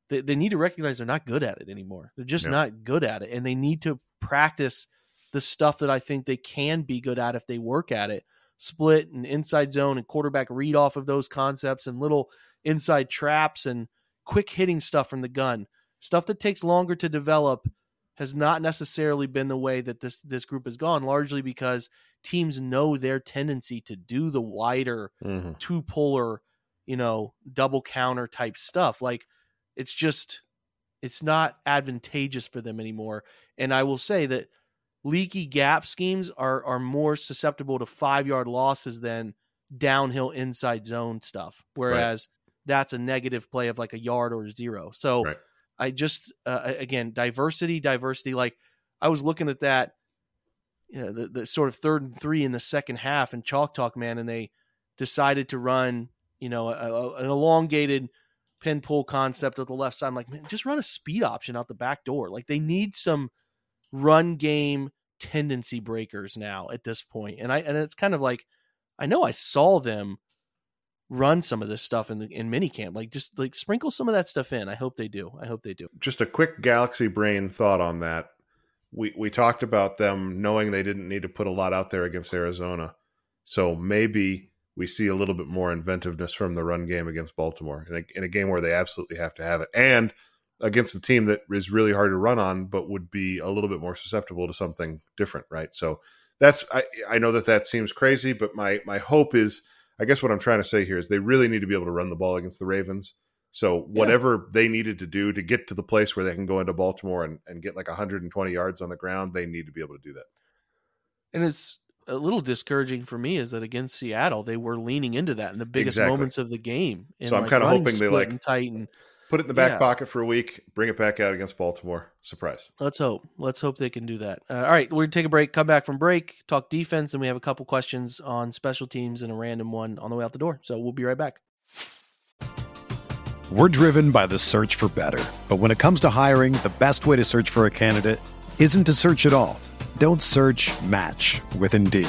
they, they need to recognize they're not good at it anymore. They're just Yeah. not good at it, and they need to practice the stuff that I think they can be good at if they work at it. Split and inside zone and quarterback read off of those concepts and little inside traps and quick hitting stuff from the gun. Stuff that takes longer to develop has not necessarily been the way that this this group has gone, largely because teams know their tendency to do the wider hmm two puller, you know, double counter type stuff. Like it's just it's not advantageous for them anymore. And I will say that leaky gap schemes are are more susceptible to five yard losses than downhill inside zone stuff. Whereas that's a negative play of like a yard or zero. So Right. I just uh, again diversity, diversity. Like I was looking at that, you know, the, the sort of third and three in the second half and Chalk Talk, man, and they decided to run, you know, a, a- an elongated pin pull concept at the left side. I'm like, man, just run a speed option out the back door. Like they need some run game tendency breakers now at this point. And I and it's kind of like I know I saw them run some of this stuff in the in minicamp. Like just like sprinkle some of that stuff in. I hope they do. I hope they do. just a quick galaxy brain thought on that. We we talked about them knowing they didn't need to put a lot out there against Arizona, so maybe we see a little bit more inventiveness from the run game against Baltimore in a, in a game where they absolutely have to have it, and against a team that is really hard to run on, but would be a little bit more susceptible to something different, right? So that's I I know that that seems crazy, but my my hope is I guess what I'm trying to say here is they really need to be able to run the ball against the Ravens. So whatever they needed to do to get to the place where they can go into Baltimore and, and get like 120 yards on the ground, they need to be able to do that. And it's a little discouraging for me is that against Seattle, they were leaning into that in the biggest Exactly. moments of the game. And So I'm like kinda hoping they, like- and tight and Put it in the back Yeah. pocket for a week, bring it back out against Baltimore. Surprise. Let's hope. Let's hope they can do that. Uh, all right, we're gonna take a break. Come back from break. Talk defense, and we have a couple questions on special teams and a random one on the way out the door. So we'll be right back. We're driven by the search for better. But when it comes to hiring, the best way to search for a candidate isn't to search at all. Don't search match with Indeed.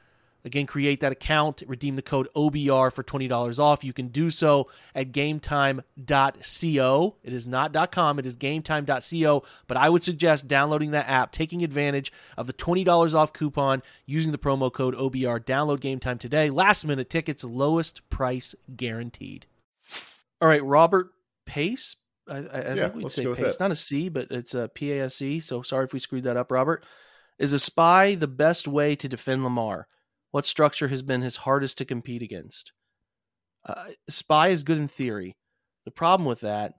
Again, create that account, redeem the code OBR for $20 off. You can do so at gametime.co. It is not .com, it is gametime.co, but I would suggest downloading that app, taking advantage of the $20 off coupon using the promo code OBR. Download GameTime today. Last minute tickets, lowest price guaranteed. All right, Robert Pace. I, I, I Yeah, think we'd say Pace. Not a C, but it's a P A S E. So sorry if we screwed that up, Robert. Is a spy the best way to defend Lamar? What structure has been his hardest to compete against? Uh, spy is good in theory. The problem with that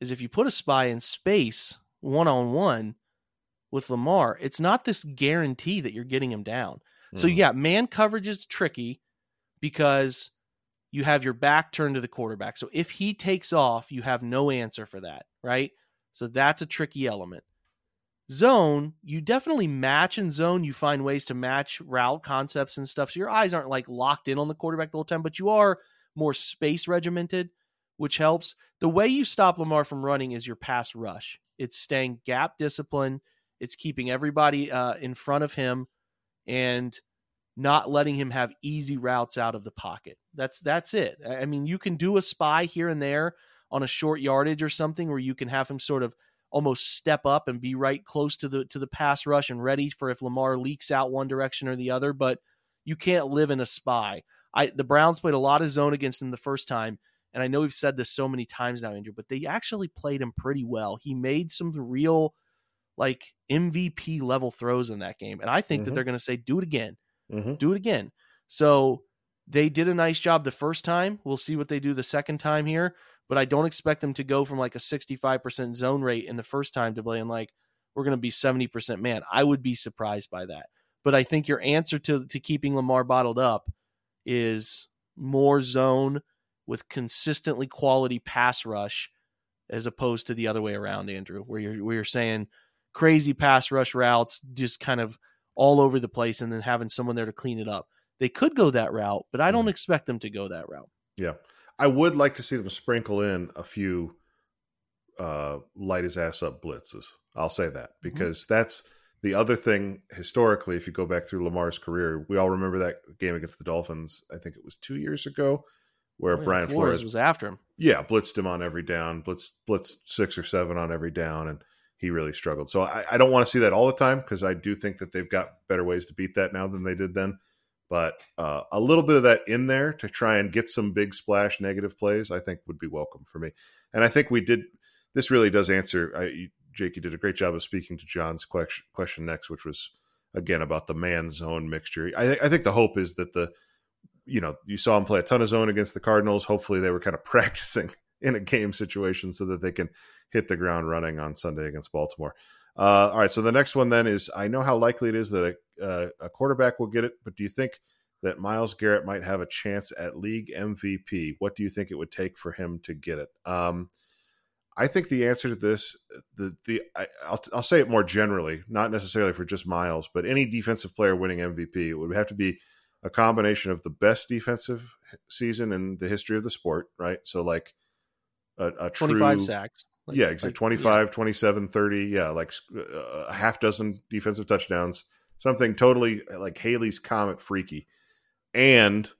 is if you put a spy in space one on one with Lamar, it's not this guarantee that you're getting him down. So Mhm. yeah, man coverage is tricky because you have your back turned to the quarterback. So if he takes off, you have no answer for that, right? So that's a tricky element. Zone, you definitely match in zone. You find ways to match route concepts and stuff. So your eyes aren't like locked in on the quarterback the whole time, but you are more space regimented, which helps. The way you stop Lamar from running is your pass rush. It's staying gap discipline. It's keeping everybody uh, in front of him and not letting him have easy routes out of the pocket. That's that's it. I I mean, you can do a spy here and there on a short yardage or something where you can have him sort of almost step up and be right close to the to the pass rush and ready for if Lamar leaks out one direction or the other, but you can't live in a spy. I the Browns played a lot of zone against him the first time, and I know we've said this so many times now, Andrew, but they actually played him pretty well. He made some real like MVP level throws in that game, and I think that Mhm. they're going to say do it again Mhm. do it again. So they did a nice job the first time. We'll see what they do the second time here, but I don't expect them to go from like a 65% zone rate in the first time to playing like we're going to be 70% man. I would be surprised by that. But I think your answer to to keeping Lamar bottled up is more zone with consistently quality pass rush as opposed to the other way around, Andrew, where you're where you're saying crazy pass rush routes just kind of all over the place and then having someone there to clean it up. They could go that route, but I don't mm-hmm. expect them to go that route. Yeah. I would like to see them sprinkle in a few uh light his ass up blitzes. I'll say that because that's the other thing historically if you go back through Lamar's career, we all remember that game against the Dolphins, I think it was 2 years ago where Oh, yeah, Brian Flores, was after him. yeah, blitzed him on every down, blitzed blitzed 6 or 7 on every down and he really struggled. So I, I don't want to see that all the time because I do think that they've got better ways to beat that now than they did then. But uh, a little bit of that in there to try and get some big splash negative plays, I think would be welcome for me. And I think we did. This really does answer. I, Jake, you did a great job of speaking to John's question, question next, which was again about the man zone mixture. I, I think the hope is that the, you know, you saw him play a ton of zone against the Cardinals. Hopefully, they were kind of *laughs* practicing in a game situation so that they can hit the ground running on Sunday against Baltimore. Uh, all right, so the next one then is I know how likely it is that a, uh, a quarterback will get it, but do you think that Myles Garrett might have a chance at league MVP? What do you think it would take for him to get it? Um, I think the answer to this, the the I, I'll I'll say it more generally, not necessarily for just Myles, but any defensive player winning MVP, it would have to be a combination of the best defensive season in the history of the sport, right? So like a, a true 25 sacks. Like- yeah, exactly. like- 25, 27, 30. Yeah, like uh, a half dozen defensive touchdowns. Something totally uh, like Halley's Comet freaky. And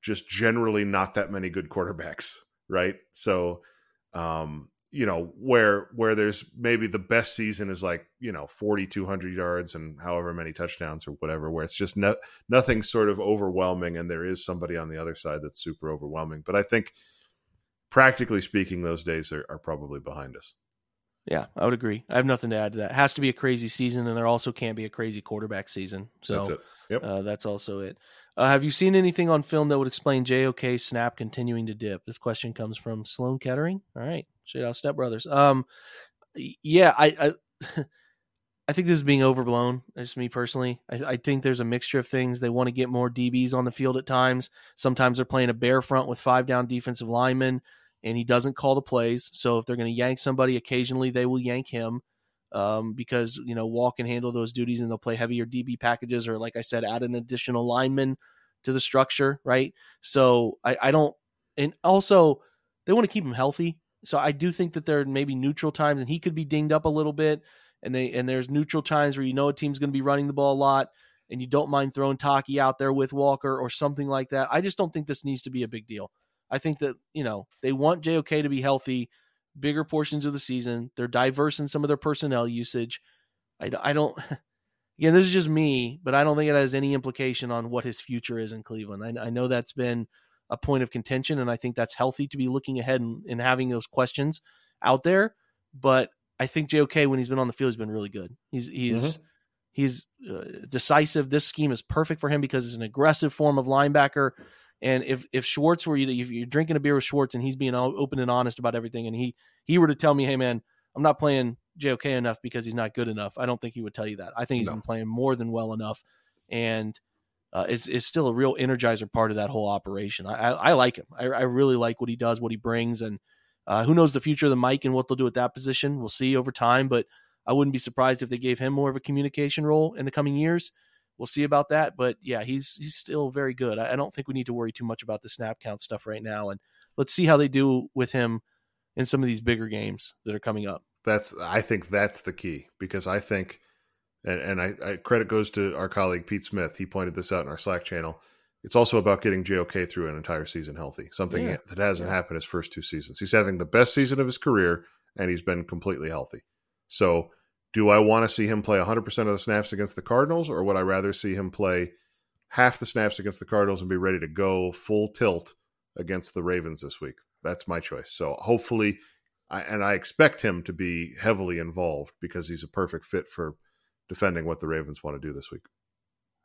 just generally not that many good quarterbacks, *laughs* right? So, um, you know, where where there's maybe the best season is like, you know, 4200 yards and however many touchdowns or whatever where it's just no, nothing sort of overwhelming and there is somebody on the other side that's super overwhelming. But I think practically speaking, those days are, are probably behind us. Yeah, I would agree. I have nothing to add to that. It has to be a crazy season, and there also can't be a crazy quarterback season. So That's it. Yep. Uh, that's also it. Uh, have you seen anything on film that would explain JOK snap continuing to dip? This question comes from Sloan Kettering. All right, shout out Step Brothers. Um, yeah, I, I, *laughs* I think this is being overblown. Just me personally, I, I think there's a mixture of things. They want to get more DBs on the field at times. Sometimes they're playing a bear front with five down defensive linemen. and he doesn't call the plays. So if they're going to yank somebody, occasionally they will yank him um, because you know Wall can handle those duties and they'll play heavier DB packages or, like I said, add an additional lineman to the structure, right? So I, I don't, and also they want to keep him healthy. So I do think that there are maybe neutral times, and he could be dinged up a little bit, and they and there's neutral times where you know a team's going to be running the ball a lot, and you don't mind throwing Taki out there with Walker or something like that. I just don't think this needs to be a big deal. I think that you know they want JOK to be healthy, bigger portions of the season. They're diverse in some of their personnel usage. I, I don't. *laughs* Again, this is just me, but I don't think it has any implication on what his future is in Cleveland. I, I know that's been a point of contention, and I think that's healthy to be looking ahead and, and having those questions out there. But I think JOK when he's been on the field, he's been really good. He's he's mm-hmm. he's uh, decisive. This scheme is perfect for him because it's an aggressive form of linebacker. And if if Schwartz were you, if you're drinking a beer with Schwartz and he's being open and honest about everything, and he he were to tell me, hey man, I'm not playing JOK enough because he's not good enough. I don't think he would tell you that. I think he's no. been playing more than well enough, and uh, it's, it's still a real energizer part of that whole operation. I, I, I like him. I, I, really like what he does, what he brings, and uh, who knows the future of the mic and what they'll do at that position. We'll see over time, but I wouldn't be surprised if they gave him more of a communication role in the coming years. We'll see about that, but yeah, he's he's still very good. I, I don't think we need to worry too much about the snap count stuff right now, and let's see how they do with him in some of these bigger games that are coming up. That's I think that's the key because I think and, and I, I, credit goes to our colleague Pete Smith. He pointed this out in our Slack channel. It's also about getting JOK through an entire season healthy, something yeah. that hasn't yeah. happened his first two seasons. He's having the best season of his career, and he's been completely healthy. So, do I want to see him play 100% of the snaps against the Cardinals, or would I rather see him play half the snaps against the Cardinals and be ready to go full tilt against the Ravens this week? That's my choice. So, hopefully, I, and I expect him to be heavily involved because he's a perfect fit for – defending what the Ravens want to do this week.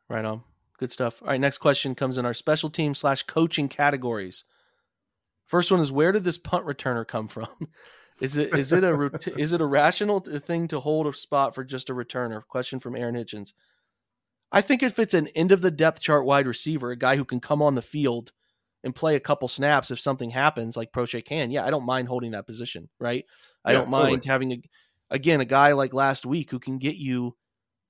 Right on. Good stuff. All right, next question comes in our special team slash coaching categories. First one is where did this punt returner come from? *laughs* Is it is it a *laughs* is it a rational thing to hold a spot for just a returner? Question from Aaron Hitchens. I think if it's an end of the depth chart wide receiver, a guy who can come on the field and play a couple snaps if something happens, like Proche can, yeah, I don't mind holding that position, right? I yeah, don't mind totally. having a again a guy like last week who can get you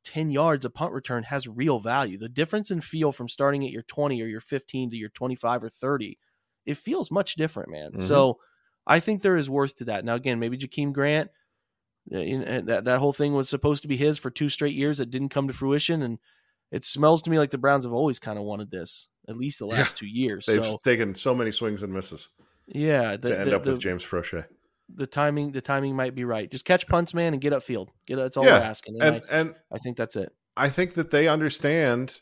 10 yards a punt return has real value. The difference in feel from starting at your 20 or your 15 to your 25 or 30, it feels much different, man. Mm-hmm. So I think there is worth to that. Now, again, maybe Jakeem Grant, uh, that, that whole thing was supposed to be his for two straight years. It didn't come to fruition. And it smells to me like the Browns have always kind of wanted this, at least the last yeah. two years. They've so, taken so many swings and misses. Yeah. The, to end the, up with James Proche the timing the timing might be right. Just catch punts, man, and get upfield. Get that's all yeah. we're asking. And, and, I, and I think that's it. I think that they understand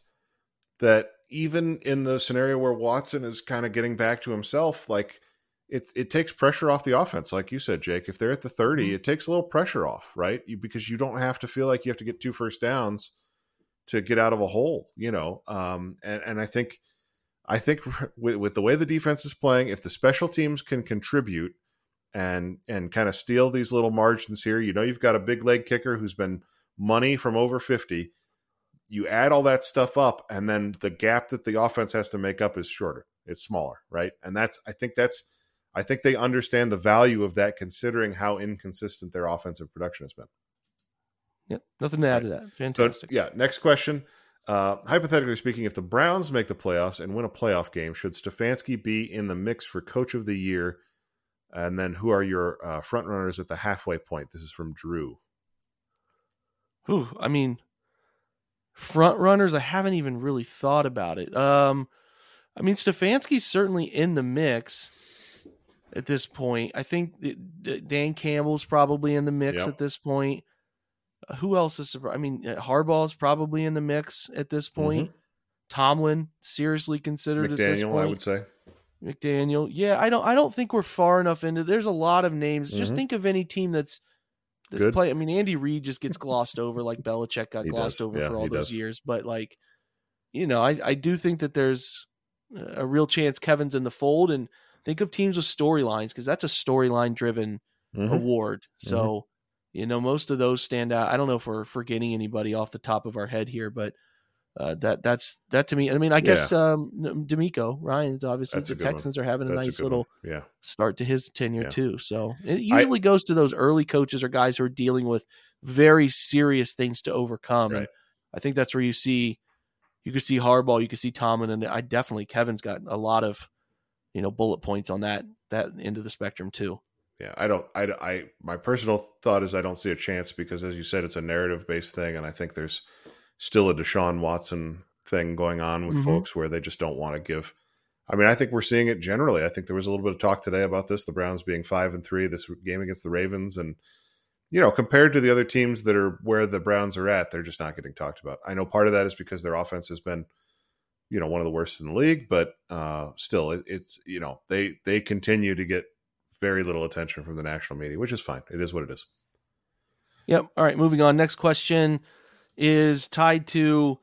that even in the scenario where Watson is kind of getting back to himself, like it it takes pressure off the offense, like you said, Jake. If they're at the 30, mm-hmm. it takes a little pressure off, right? You, because you don't have to feel like you have to get two first downs to get out of a hole, you know. Um, and and I think I think *laughs* with, with the way the defense is playing, if the special teams can contribute and and kind of steal these little margins here. You know, you've got a big leg kicker who's been money from over 50. You add all that stuff up, and then the gap that the offense has to make up is shorter. It's smaller, right? And that's I think that's I think they understand the value of that considering how inconsistent their offensive production has been. Yep. Nothing to add to that. Fantastic. So, yeah. Next question. Uh, hypothetically speaking, if the Browns make the playoffs and win a playoff game, should Stefanski be in the mix for coach of the year and then who are your uh, front runners at the halfway point? This is from Drew. Whew, I mean, front runners. I haven't even really thought about it. Um, I mean, Stefanski's certainly in the mix at this point. I think Dan Campbell's probably in the mix yep. at this point. Uh, who else is? I mean, uh, Harbaugh's probably in the mix at this point. Mm-hmm. Tomlin seriously considered McDaniel, at this point. I would say. McDaniel. Yeah, I don't I don't think we're far enough into there's a lot of names. Mm-hmm. Just think of any team that's this Good. play. I mean, Andy Reid just gets glossed over like *laughs* Belichick got he glossed does. over yeah, for all those does. years. But like, you know, I, I do think that there's a real chance Kevin's in the fold and think of teams with storylines because that's a storyline driven mm-hmm. award. So, mm-hmm. you know, most of those stand out. I don't know if we're forgetting anybody off the top of our head here, but uh, that that's that to me. I mean, I guess um, DeMeco Ryans obviously that's the Texans one. are having a that's nice a little yeah. start to his tenure yeah. too. So it usually I, goes to those early coaches or guys who are dealing with very serious things to overcome. Right. And I think that's where you see you can see Harbaugh, you can see Tomlin, and I definitely Kevin's got a lot of you know bullet points on that that end of the spectrum too. Yeah, I don't. I, I my personal thought is I don't see a chance because, as you said, it's a narrative based thing, and I think there's still a Deshaun Watson thing going on with mm-hmm. folks where they just don't want to give. I mean, I think we're seeing it generally. I think there was a little bit of talk today about this, the Browns being five and three this game against the Ravens, and you know, compared to the other teams that are where the Browns are at, they're just not getting talked about. I know part of that is because their offense has been, you know, one of the worst in the league, but uh, still, it, it's you know they they continue to get very little attention from the national media, which is fine. It is what it is. Yep. All right, moving on. Next question is tied to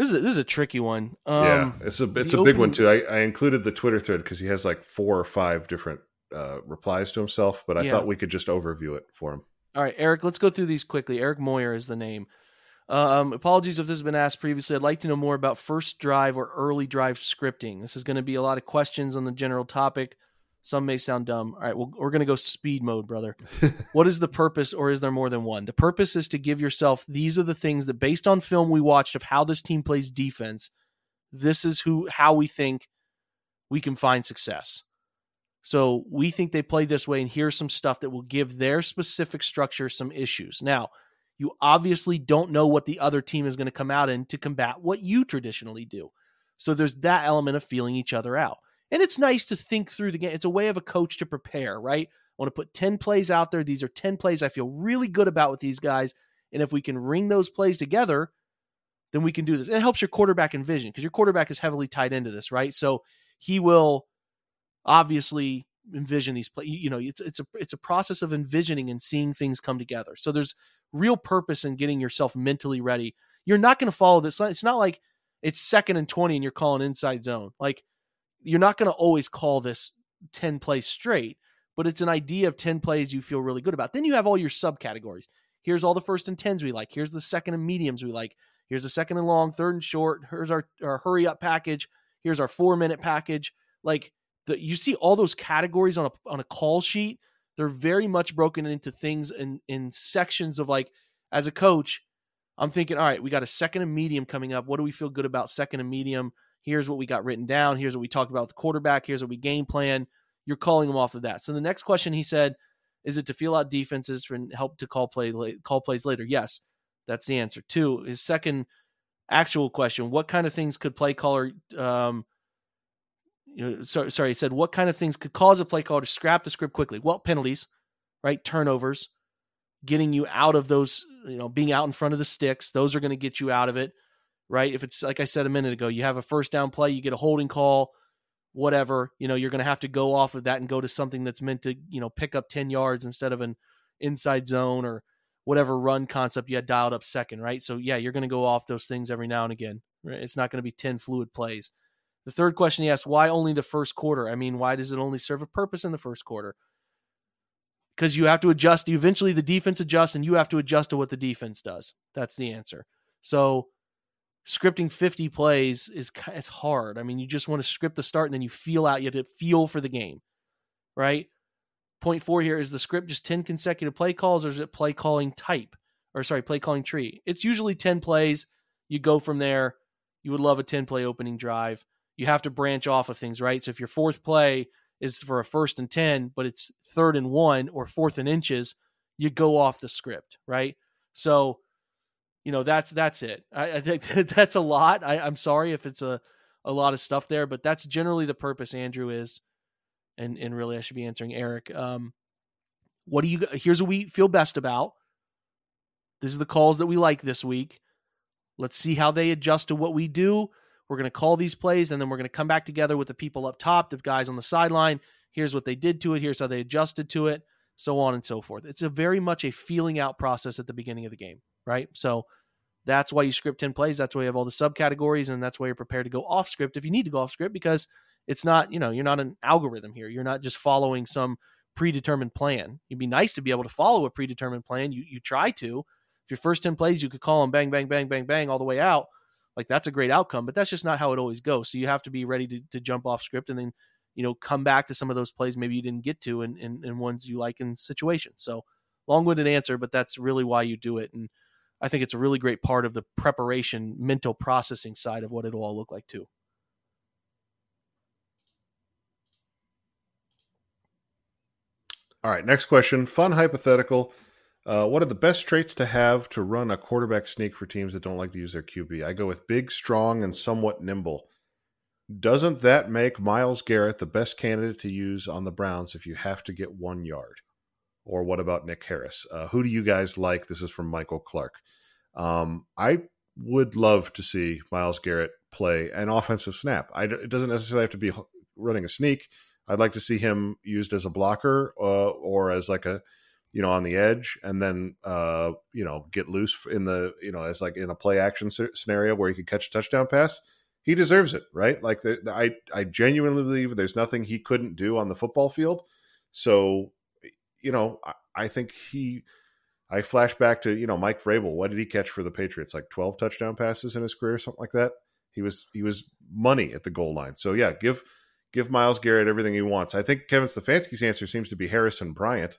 this is a, this is a tricky one. Um, yeah, it's a it's a big open... one too. I, I included the Twitter thread because he has like four or five different uh, replies to himself, but I yeah. thought we could just overview it for him. All right, Eric, let's go through these quickly. Eric Moyer is the name. Um, apologies if this has been asked previously. I'd like to know more about first drive or early drive scripting. This is going to be a lot of questions on the general topic. Some may sound dumb. All right, well, we're going to go speed mode, brother. *laughs* what is the purpose, or is there more than one? The purpose is to give yourself these are the things that, based on film we watched of how this team plays defense, this is who how we think we can find success. So we think they play this way, and here's some stuff that will give their specific structure some issues. Now, you obviously don't know what the other team is going to come out in to combat what you traditionally do. So there's that element of feeling each other out. And it's nice to think through the game. It's a way of a coach to prepare, right? I want to put 10 plays out there. These are 10 plays I feel really good about with these guys. And if we can ring those plays together, then we can do this. And it helps your quarterback envision because your quarterback is heavily tied into this, right? So he will obviously envision these plays. you know it's it's a it's a process of envisioning and seeing things come together so there's real purpose in getting yourself mentally ready you're not going to follow this it's not like it's second and 20 and you're calling inside zone like you're not going to always call this 10 plays straight but it's an idea of 10 plays you feel really good about. Then you have all your subcategories. Here's all the first and 10s we like. Here's the second and mediums we like. Here's the second and long third and short. Here's our, our hurry up package. Here's our four minute package. Like the you see all those categories on a on a call sheet. They're very much broken into things in in sections of like as a coach i'm thinking all right we got a second and medium coming up. What do we feel good about second and medium here's what we got written down. Here's what we talked about with the quarterback. Here's what we game plan. You're calling them off of that. So the next question he said is it to feel out defenses and help to call play call plays later? Yes that's the answer. Two his second actual question what kind of things could play caller um, you know, so, sorry, he said what kind of things could cause a play caller to scrap the script quickly? Well, penalties, right? Turnovers, getting you out of those, you know, being out in front of the sticks. Those are going to get you out of it, right? If it's like I said a minute ago, you have a first down play, you get a holding call, whatever, you know, you're going to have to go off of that and go to something that's meant to, you know, pick up 10 yards instead of an inside zone or whatever run concept you had dialed up second, right? So, yeah, you're going to go off those things every now and again. Right? It's not going to be 10 fluid plays. The third question he asked, why only the first quarter? I mean, why does it only serve a purpose in the first quarter? Because you have to adjust. Eventually, the defense adjusts, and you have to adjust to what the defense does. That's the answer. So, scripting 50 plays is it's hard. I mean, you just want to script the start, and then you feel out. You have to feel for the game, right? Point four here is the script just 10 consecutive play calls, or is it play calling type? Or sorry, play calling tree. It's usually 10 plays. You go from there. You would love a 10 play opening drive you have to branch off of things, right? So if your fourth play is for a first and 10, but it's third and one or fourth and inches, you go off the script, right? So, you know, that's that's it. I, I think *laughs* that's a lot. I, I'm sorry if it's a, a lot of stuff there, but that's generally the purpose, Andrew, is and and really I should be answering Eric. Um, what do you here's what we feel best about. This is the calls that we like this week. Let's see how they adjust to what we do. We're going to call these plays and then we're going to come back together with the people up top, the guys on the sideline. Here's what they did to it. Here's how they adjusted to it, so on and so forth. It's a very much a feeling out process at the beginning of the game, right? So that's why you script 10 plays. That's why you have all the subcategories and that's why you're prepared to go off script if you need to go off script because it's not, you know, you're not an algorithm here. You're not just following some predetermined plan. It'd be nice to be able to follow a predetermined plan. You you try to. If your first 10 plays, you could call them bang, bang, bang, bang, bang all the way out like that's a great outcome, but that's just not how it always goes. So you have to be ready to, to jump off script and then, you know, come back to some of those plays maybe you didn't get to and in, in ones you like in situations. So long-winded answer, but that's really why you do it. And I think it's a really great part of the preparation, mental processing side of what it'll all look like too. All right, next question. Fun hypothetical. Uh, what are the best traits to have to run a quarterback sneak for teams that don't like to use their QB? I go with big, strong, and somewhat nimble. Doesn't that make Myles Garrett the best candidate to use on the Browns if you have to get one yard? Or what about Nick Harris? Uh, who do you guys like? This is from Michael Clark. Um, I would love to see Myles Garrett play an offensive snap. I, it doesn't necessarily have to be running a sneak. I'd like to see him used as a blocker uh, or as like a, you know, on the edge, and then uh, you know get loose in the you know as like in a play action scenario where he could catch a touchdown pass. He deserves it, right? Like the, the, I I genuinely believe there's nothing he couldn't do on the football field. So, you know, I, I think he. I flash back to you know Mike Vrabel. What did he catch for the Patriots? Like twelve touchdown passes in his career, something like that. He was he was money at the goal line. So yeah, give give Myles Garrett everything he wants. I think Kevin Stefanski's answer seems to be Harrison Bryant,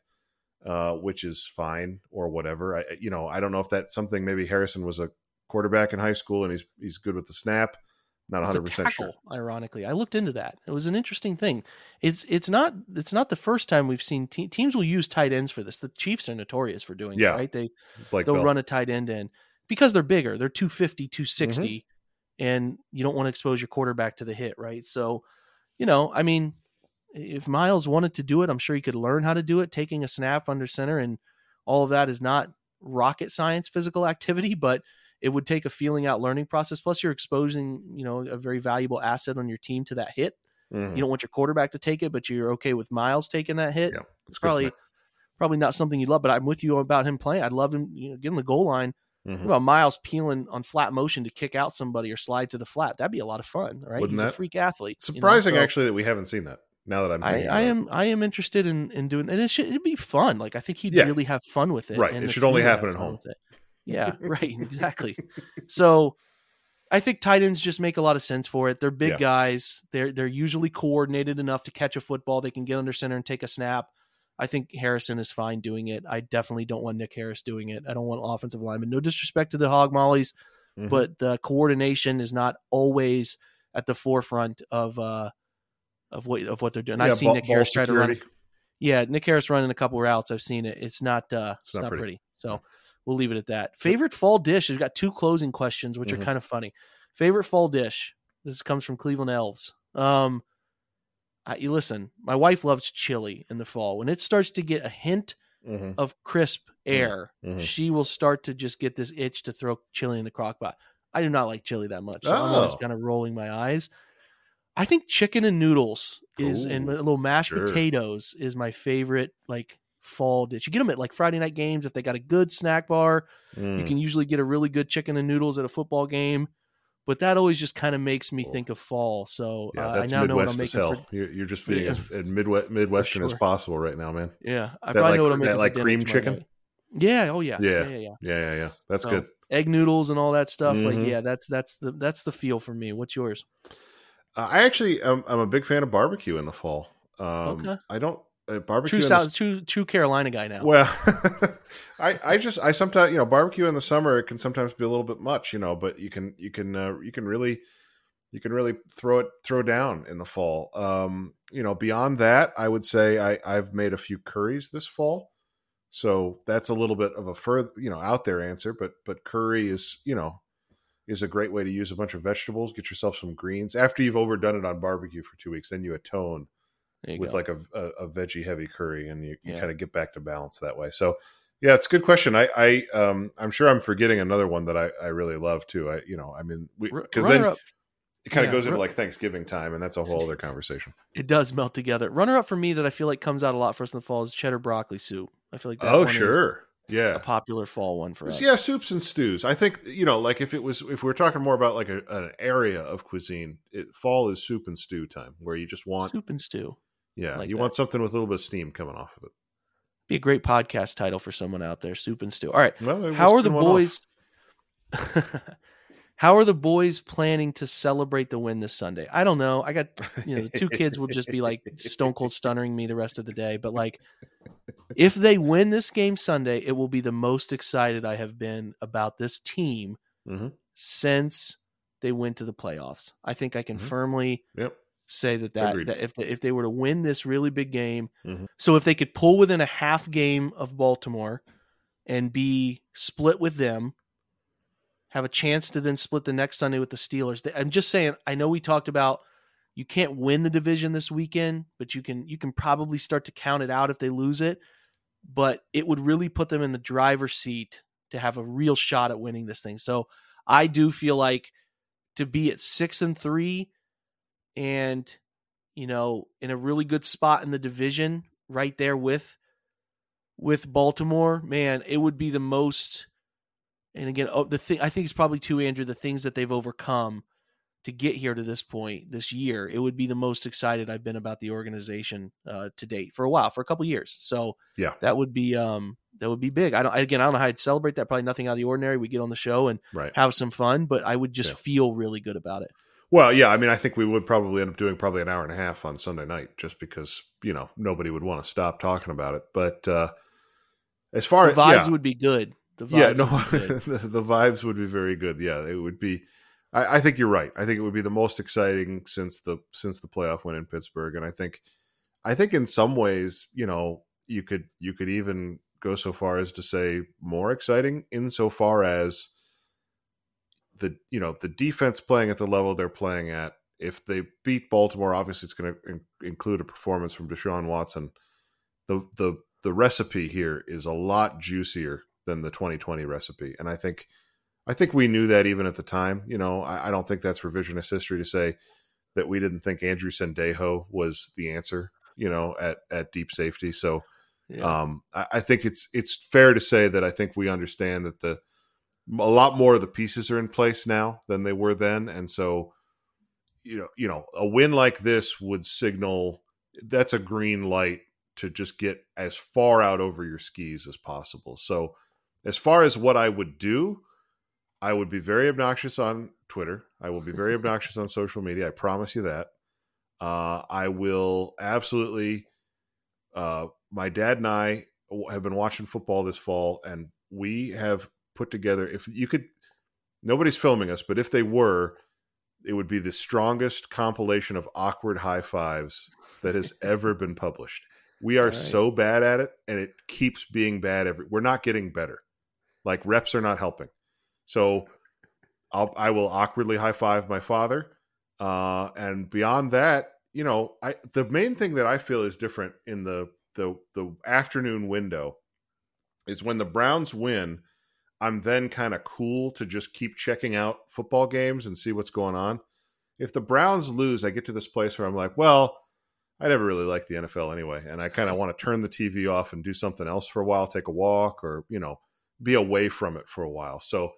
uh, which is fine or whatever. I, you know, I don't know if that's something. Maybe Harrison was a quarterback in high school and he's he's good with the snap. Not 100 percent sure. Ironically, I looked into that. It was an interesting thing. It's it's not it's not the first time we've seen te- teams will use tight ends for this. The Chiefs are notorious for doing yeah. it, right? They Blake they'll Bell. run a tight end in because they're bigger. They're 250, 260 mm-hmm. and you don't want to expose your quarterback to the hit, right? So you know, I mean, if Myles wanted to do it, I'm sure he could learn how to do it, taking a snap under center, and all of that is not rocket science physical activity, but it would take a feeling out learning process. Plus, you're exposing, you know, a very valuable asset on your team to that hit. Mm-hmm. You don't want your quarterback to take it, but you're okay with Myles taking that hit. Yeah, it's probably probably not something you love, but I'm with you about him playing. I'd love him, you know, get in the goal line Mm-hmm. about Myles peeling on flat motion to kick out somebody or slide to the flat? That'd be a lot of fun, right? Wouldn't He's that? a freak athlete. Surprising, you know? so, actually, that we haven't seen that. Now that I'm, I, I am, I am interested in in doing, and it should it'd be fun. Like I think he'd yeah. really have fun with it. Right. it should only happen at home. Yeah. *laughs* right. Exactly. so. I think tight ends just make a lot of sense for it. They're big yeah. guys. They're they're usually coordinated enough to catch a football. They can get under center and take a snap. I think Harrison is fine doing it. I definitely don't want Nick Harris doing it. I don't want offensive linemen. No disrespect to the Hog Mollies, mm-hmm. but the coordination is not always at the forefront of uh of what of what they're doing. Yeah, I've seen ball, Nick Harris try to run. Yeah, Nick Harris running a couple routes. I've seen it. It's not uh it's, it's not, not pretty. pretty. So we'll leave it at that. Favorite fall dish. We've got two closing questions, which mm-hmm. are kind of funny. Favorite fall dish. This comes from Cleveland Elves. Um, I, you listen, my wife loves chili in the fall. When it starts to get a hint mm-hmm. of crisp mm-hmm. air, mm-hmm. she will start to just get this itch to throw chili in the crock pot. I do not like chili that much. So oh. I'm always oh. kind of rolling my eyes. I think chicken and noodles is Ooh, and a little mashed sure. potatoes is my favorite like fall dish. You get them at like Friday night games if they got a good snack bar. Mm. You can usually get a really good chicken and noodles at a football game but that always just kind of makes me think of fall. So yeah, uh, I now Midwest know what I'm making. Hell. For, you're, you're just being yeah. as Midwest, *laughs* Midwestern sure. as possible right now, man. Yeah, I that probably like, know what I'm making. That like cream chicken. Yeah. Oh yeah. Yeah. Yeah. Yeah. Yeah. Yeah. yeah. That's so, good. Egg noodles and all that stuff. Mm-hmm. Like yeah, that's that's the that's the feel for me. What's yours? Uh, I actually I'm, I'm a big fan of barbecue in the fall. Um, okay. I don't uh, barbecue. True South, the, true, true Carolina guy now. Well, *laughs* I, I just, I sometimes, you know, barbecue in the summer it can sometimes be a little bit much, you know, but you can, you can, uh, you can really, you can really throw it, throw down in the fall. Um, you know, beyond that, I would say I, I've made a few curries this fall, so that's a little bit of a further, you know, out there answer. But, but curry is, you know, is a great way to use a bunch of vegetables. Get yourself some greens after you've overdone it on barbecue for two weeks. Then you atone with go. like a, a, a, veggie heavy curry, and you, you yeah. kind of get back to balance that way. So, yeah, it's a good question. I, I, um, I'm sure I'm forgetting another one that I, I really love too. I, you know, I mean, because then up. it kind of yeah, goes into like Thanksgiving time, and that's a whole other conversation. It does melt together. Runner up for me that I feel like comes out a lot for us in the fall is cheddar broccoli soup. I feel like that oh sure. Yeah, a popular fall one for us. Yeah, soups and stews. I think you know, like if it was, if we're talking more about like a, an area of cuisine, it, fall is soup and stew time, where you just want soup and stew. Yeah, like you that. want something with a little bit of steam coming off of it. Be a great podcast title for someone out there, Soup and Stew. All right, well, how are the boys? *laughs* How are the boys planning to celebrate the win this Sunday? I don't know. I got you know the two kids will just be like stone cold stunning me the rest of the day. But like, if they win this game Sunday, it will be the most excited I have been about this team mm-hmm. since they went to the playoffs. I think I can Mhm. firmly Yep. Say that that, Agreed. that if they, if they were to win this really big game, Mhm. so if they could pull within a half game of Baltimore and be split with them, have a chance to then split the next Sunday with the Steelers. I'm just saying. I know we talked about you can't win the division this weekend, but you can you can probably start to count it out if they lose it. But it would really put them in the driver's seat to have a real shot at winning this thing. So I do feel like to be at six and three and you know in a really good spot in the division right there with with Baltimore, man, it would be the most and again, oh, the thing I think it's probably too Andrew the things that they've overcome to get here to this point this year. It would be the most excited I've been about the organization uh, to date for a while, for a couple years. So Yeah. that would be um that would be big. I don't again I don't know how I'd celebrate that. Probably nothing out of the ordinary. We get on the show and Right. have some fun, but I would just Yeah. feel really good about it. Well, yeah, I mean, I think we would probably end up doing probably an hour and a half on Sunday night, just because you know nobody would want to stop talking about it. But uh, as far The as vibes yeah, would be good. The vibes yeah, no, *laughs* the, the vibes would be very good. Yeah, it would be. I, I think you're right. I think it would be the most exciting since the since the playoff win in Pittsburgh, and I think, I think in some ways, you know, you could you could even go so far as to say more exciting insofar as the you know the defense playing at the level they're playing at. If they beat Baltimore, obviously it's going to in- include a performance from Deshaun Watson. The the the recipe here is a lot juicier than the 2020 recipe, and I think I think we knew that even at the time. You know, I, I don't think that's revisionist history to say that we didn't think Andrew Sendejo was the answer. You know, at at deep safety. So Yeah. um, I, I think it's it's fair to say that I think we understand that the a lot more of the pieces are in place now than they were then, and so you know you know a win like this would signal that's a green light to just get as far out over your skis as possible. So as far as what I would do, I would be very obnoxious on Twitter. I will be very obnoxious on social media. I promise you that. Uh, I will absolutely. Uh, my dad and I have been watching football this fall, and we have put together. If you could, nobody's filming us, but if they were, it would be the strongest compilation of awkward high fives that has *laughs* ever been published. We are right. so bad at it, and it keeps being bad. Every we're not getting better. Like reps are not helping. So I'll I will awkwardly high five my father. Uh, and beyond that, you know, I the main thing that I feel is different in the the the afternoon window is when the Browns win. I'm then kind of cool to just keep checking out football games and see what's going on. If the Browns lose, I get to this place where I'm like, well, I never really liked the NFL anyway, and I kind of want to turn the TV off and do something else for a while, take a walk, or you know, be away from it for a while. So,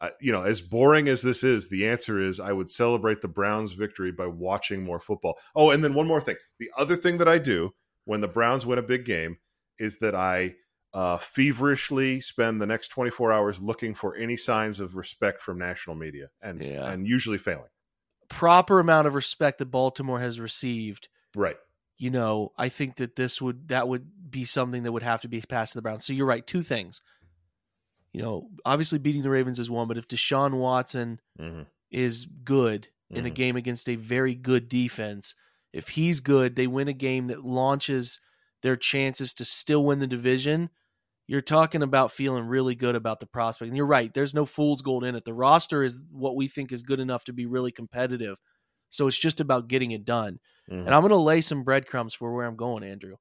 uh, you know, as boring as this is, the answer is I would celebrate the Browns' victory by watching more football. Oh, and then one more thing: the other thing that I do when the Browns win a big game is that I uh, feverishly spend the next 24 hours looking for any signs of respect from national media, and Yeah. and usually failing. Proper amount of respect that Baltimore has received. Right. You know, I think that this would that would be something that would have to be passed to the Browns. So you're right. Two things. You know, obviously beating the Ravens is one, but if Deshaun Watson hmm is good in a Mhm. game against a very good defense, if he's good, they win a game that launches their chances to still win the division. You're talking about feeling really good about the prospect. And you're right, there's no fool's gold in it. The roster is what we think is good enough to be really competitive. So it's just about getting it done. Mhm. And I'm going to lay some breadcrumbs for where I'm going, Andrew.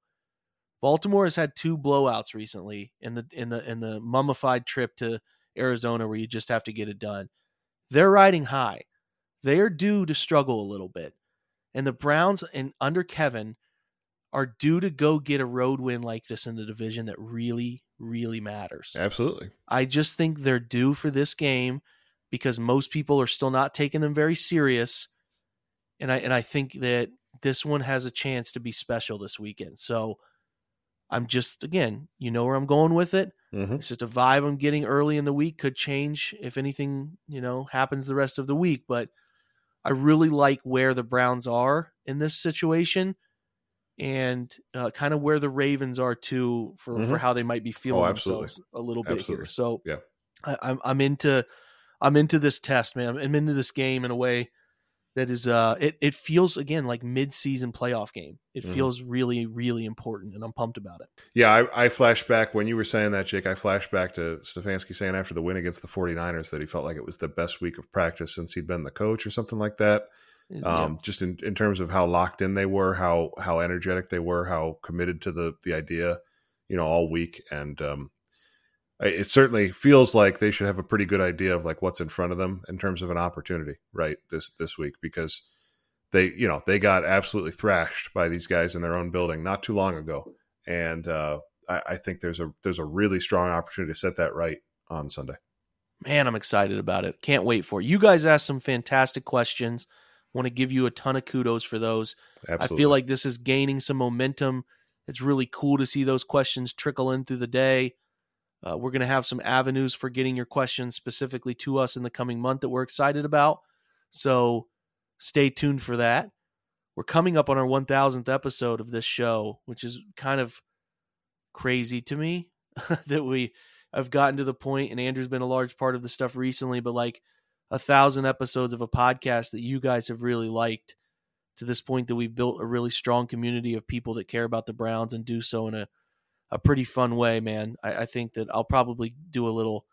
Baltimore has had two blowouts recently in the in the in the mummified trip to Arizona where you just have to get it done. They're riding high. They are due to struggle a little bit. And the Browns and under Kevin are due to go get a road win like this in the division that really really matters. Absolutely. I just think they're due for this game because most people are still not taking them very serious. And I and I think that this one has a chance to be special this weekend. So I'm just again, you know where I'm going with it. Mm-hmm. It's just a vibe I'm getting early in the week. Could change if anything, you know, happens the rest of the week. But I really like where the Browns are in this situation and uh, kind of where the Ravens are too for, mm-hmm. for how they might be oh, feeling oh, themselves a little bit absolutely. here. So yeah, I, I'm I'm into I'm into this test, man. I'm into this game in a way that is uh it, it feels again like mid-season playoff game it mm-hmm. feels really really important and i'm pumped about it yeah I, I flash back when you were saying that jake i flashed back to stefanski saying after the win against the 49ers that he felt like it was the best week of practice since he'd been the coach or something like that yeah. um, just in, in terms of how locked in they were how how energetic they were how committed to the the idea you know all week. And um it certainly feels like they should have a pretty good idea of like what's in front of them in terms of an opportunity right this this week. Because they you know they got absolutely thrashed by these guys in their own building not too long ago. And uh, I, I, think there's a there's a really strong opportunity to set that right on sunday. Man i'm excited about it. Can't wait for it. You guys asked some fantastic questions want to give you a ton of kudos for those absolutely. i feel like this is gaining some momentum it's really cool to see those questions trickle in through the day uh, we're going to have some avenues for getting your questions specifically to us in the coming month that we're excited about. So stay tuned for that. We're coming up on our 1000th episode of this show, which is kind of crazy to me *laughs* that we have gotten to the point, and Andrew's been a large part of the stuff recently, but like a thousand episodes of a podcast that you guys have really liked to this point that we've built a really strong community of people that care about the Browns and do so in a a pretty fun way, man. I, I think that I'll probably do a little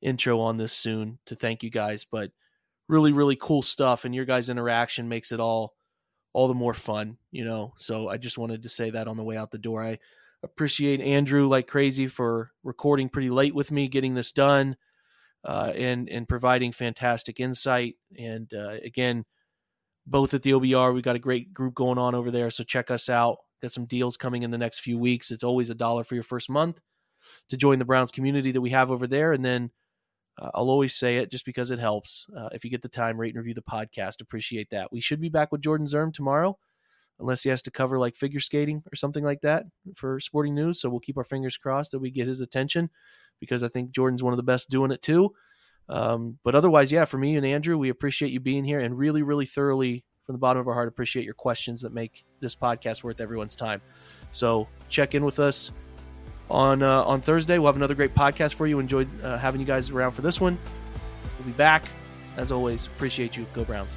intro on this soon to thank you guys, but really, really cool stuff. And your guys' interaction makes it all all the more fun, you know. So I just wanted to say that on the way out the door. I appreciate Andrew like crazy for recording pretty late with me, getting this done, uh, and and providing fantastic insight. And uh, again, both at the OBR, we got a great group going on over there. So check us out. Got some deals coming in the next few weeks. It's always a dollar for your first month to join the Browns community that we have over there. And then uh, I'll always say it just because it helps. Uh, if you get the time, rate and review the podcast. Appreciate that. We should be back with Jordan Zirm tomorrow, unless he has to cover like figure skating or something like that for sporting news. So we'll keep our fingers crossed that we get his attention because I think Jordan's one of the best doing it too. Um, but otherwise, yeah, for me and Andrew, we appreciate you being here and really, really thoroughly from the bottom of our heart appreciate your questions that make this podcast worth everyone's time. So check in with us on uh, on Thursday. We'll have another great podcast for you. Enjoyed uh, having you guys around for this one. We'll be back as always. Appreciate you. Go Browns.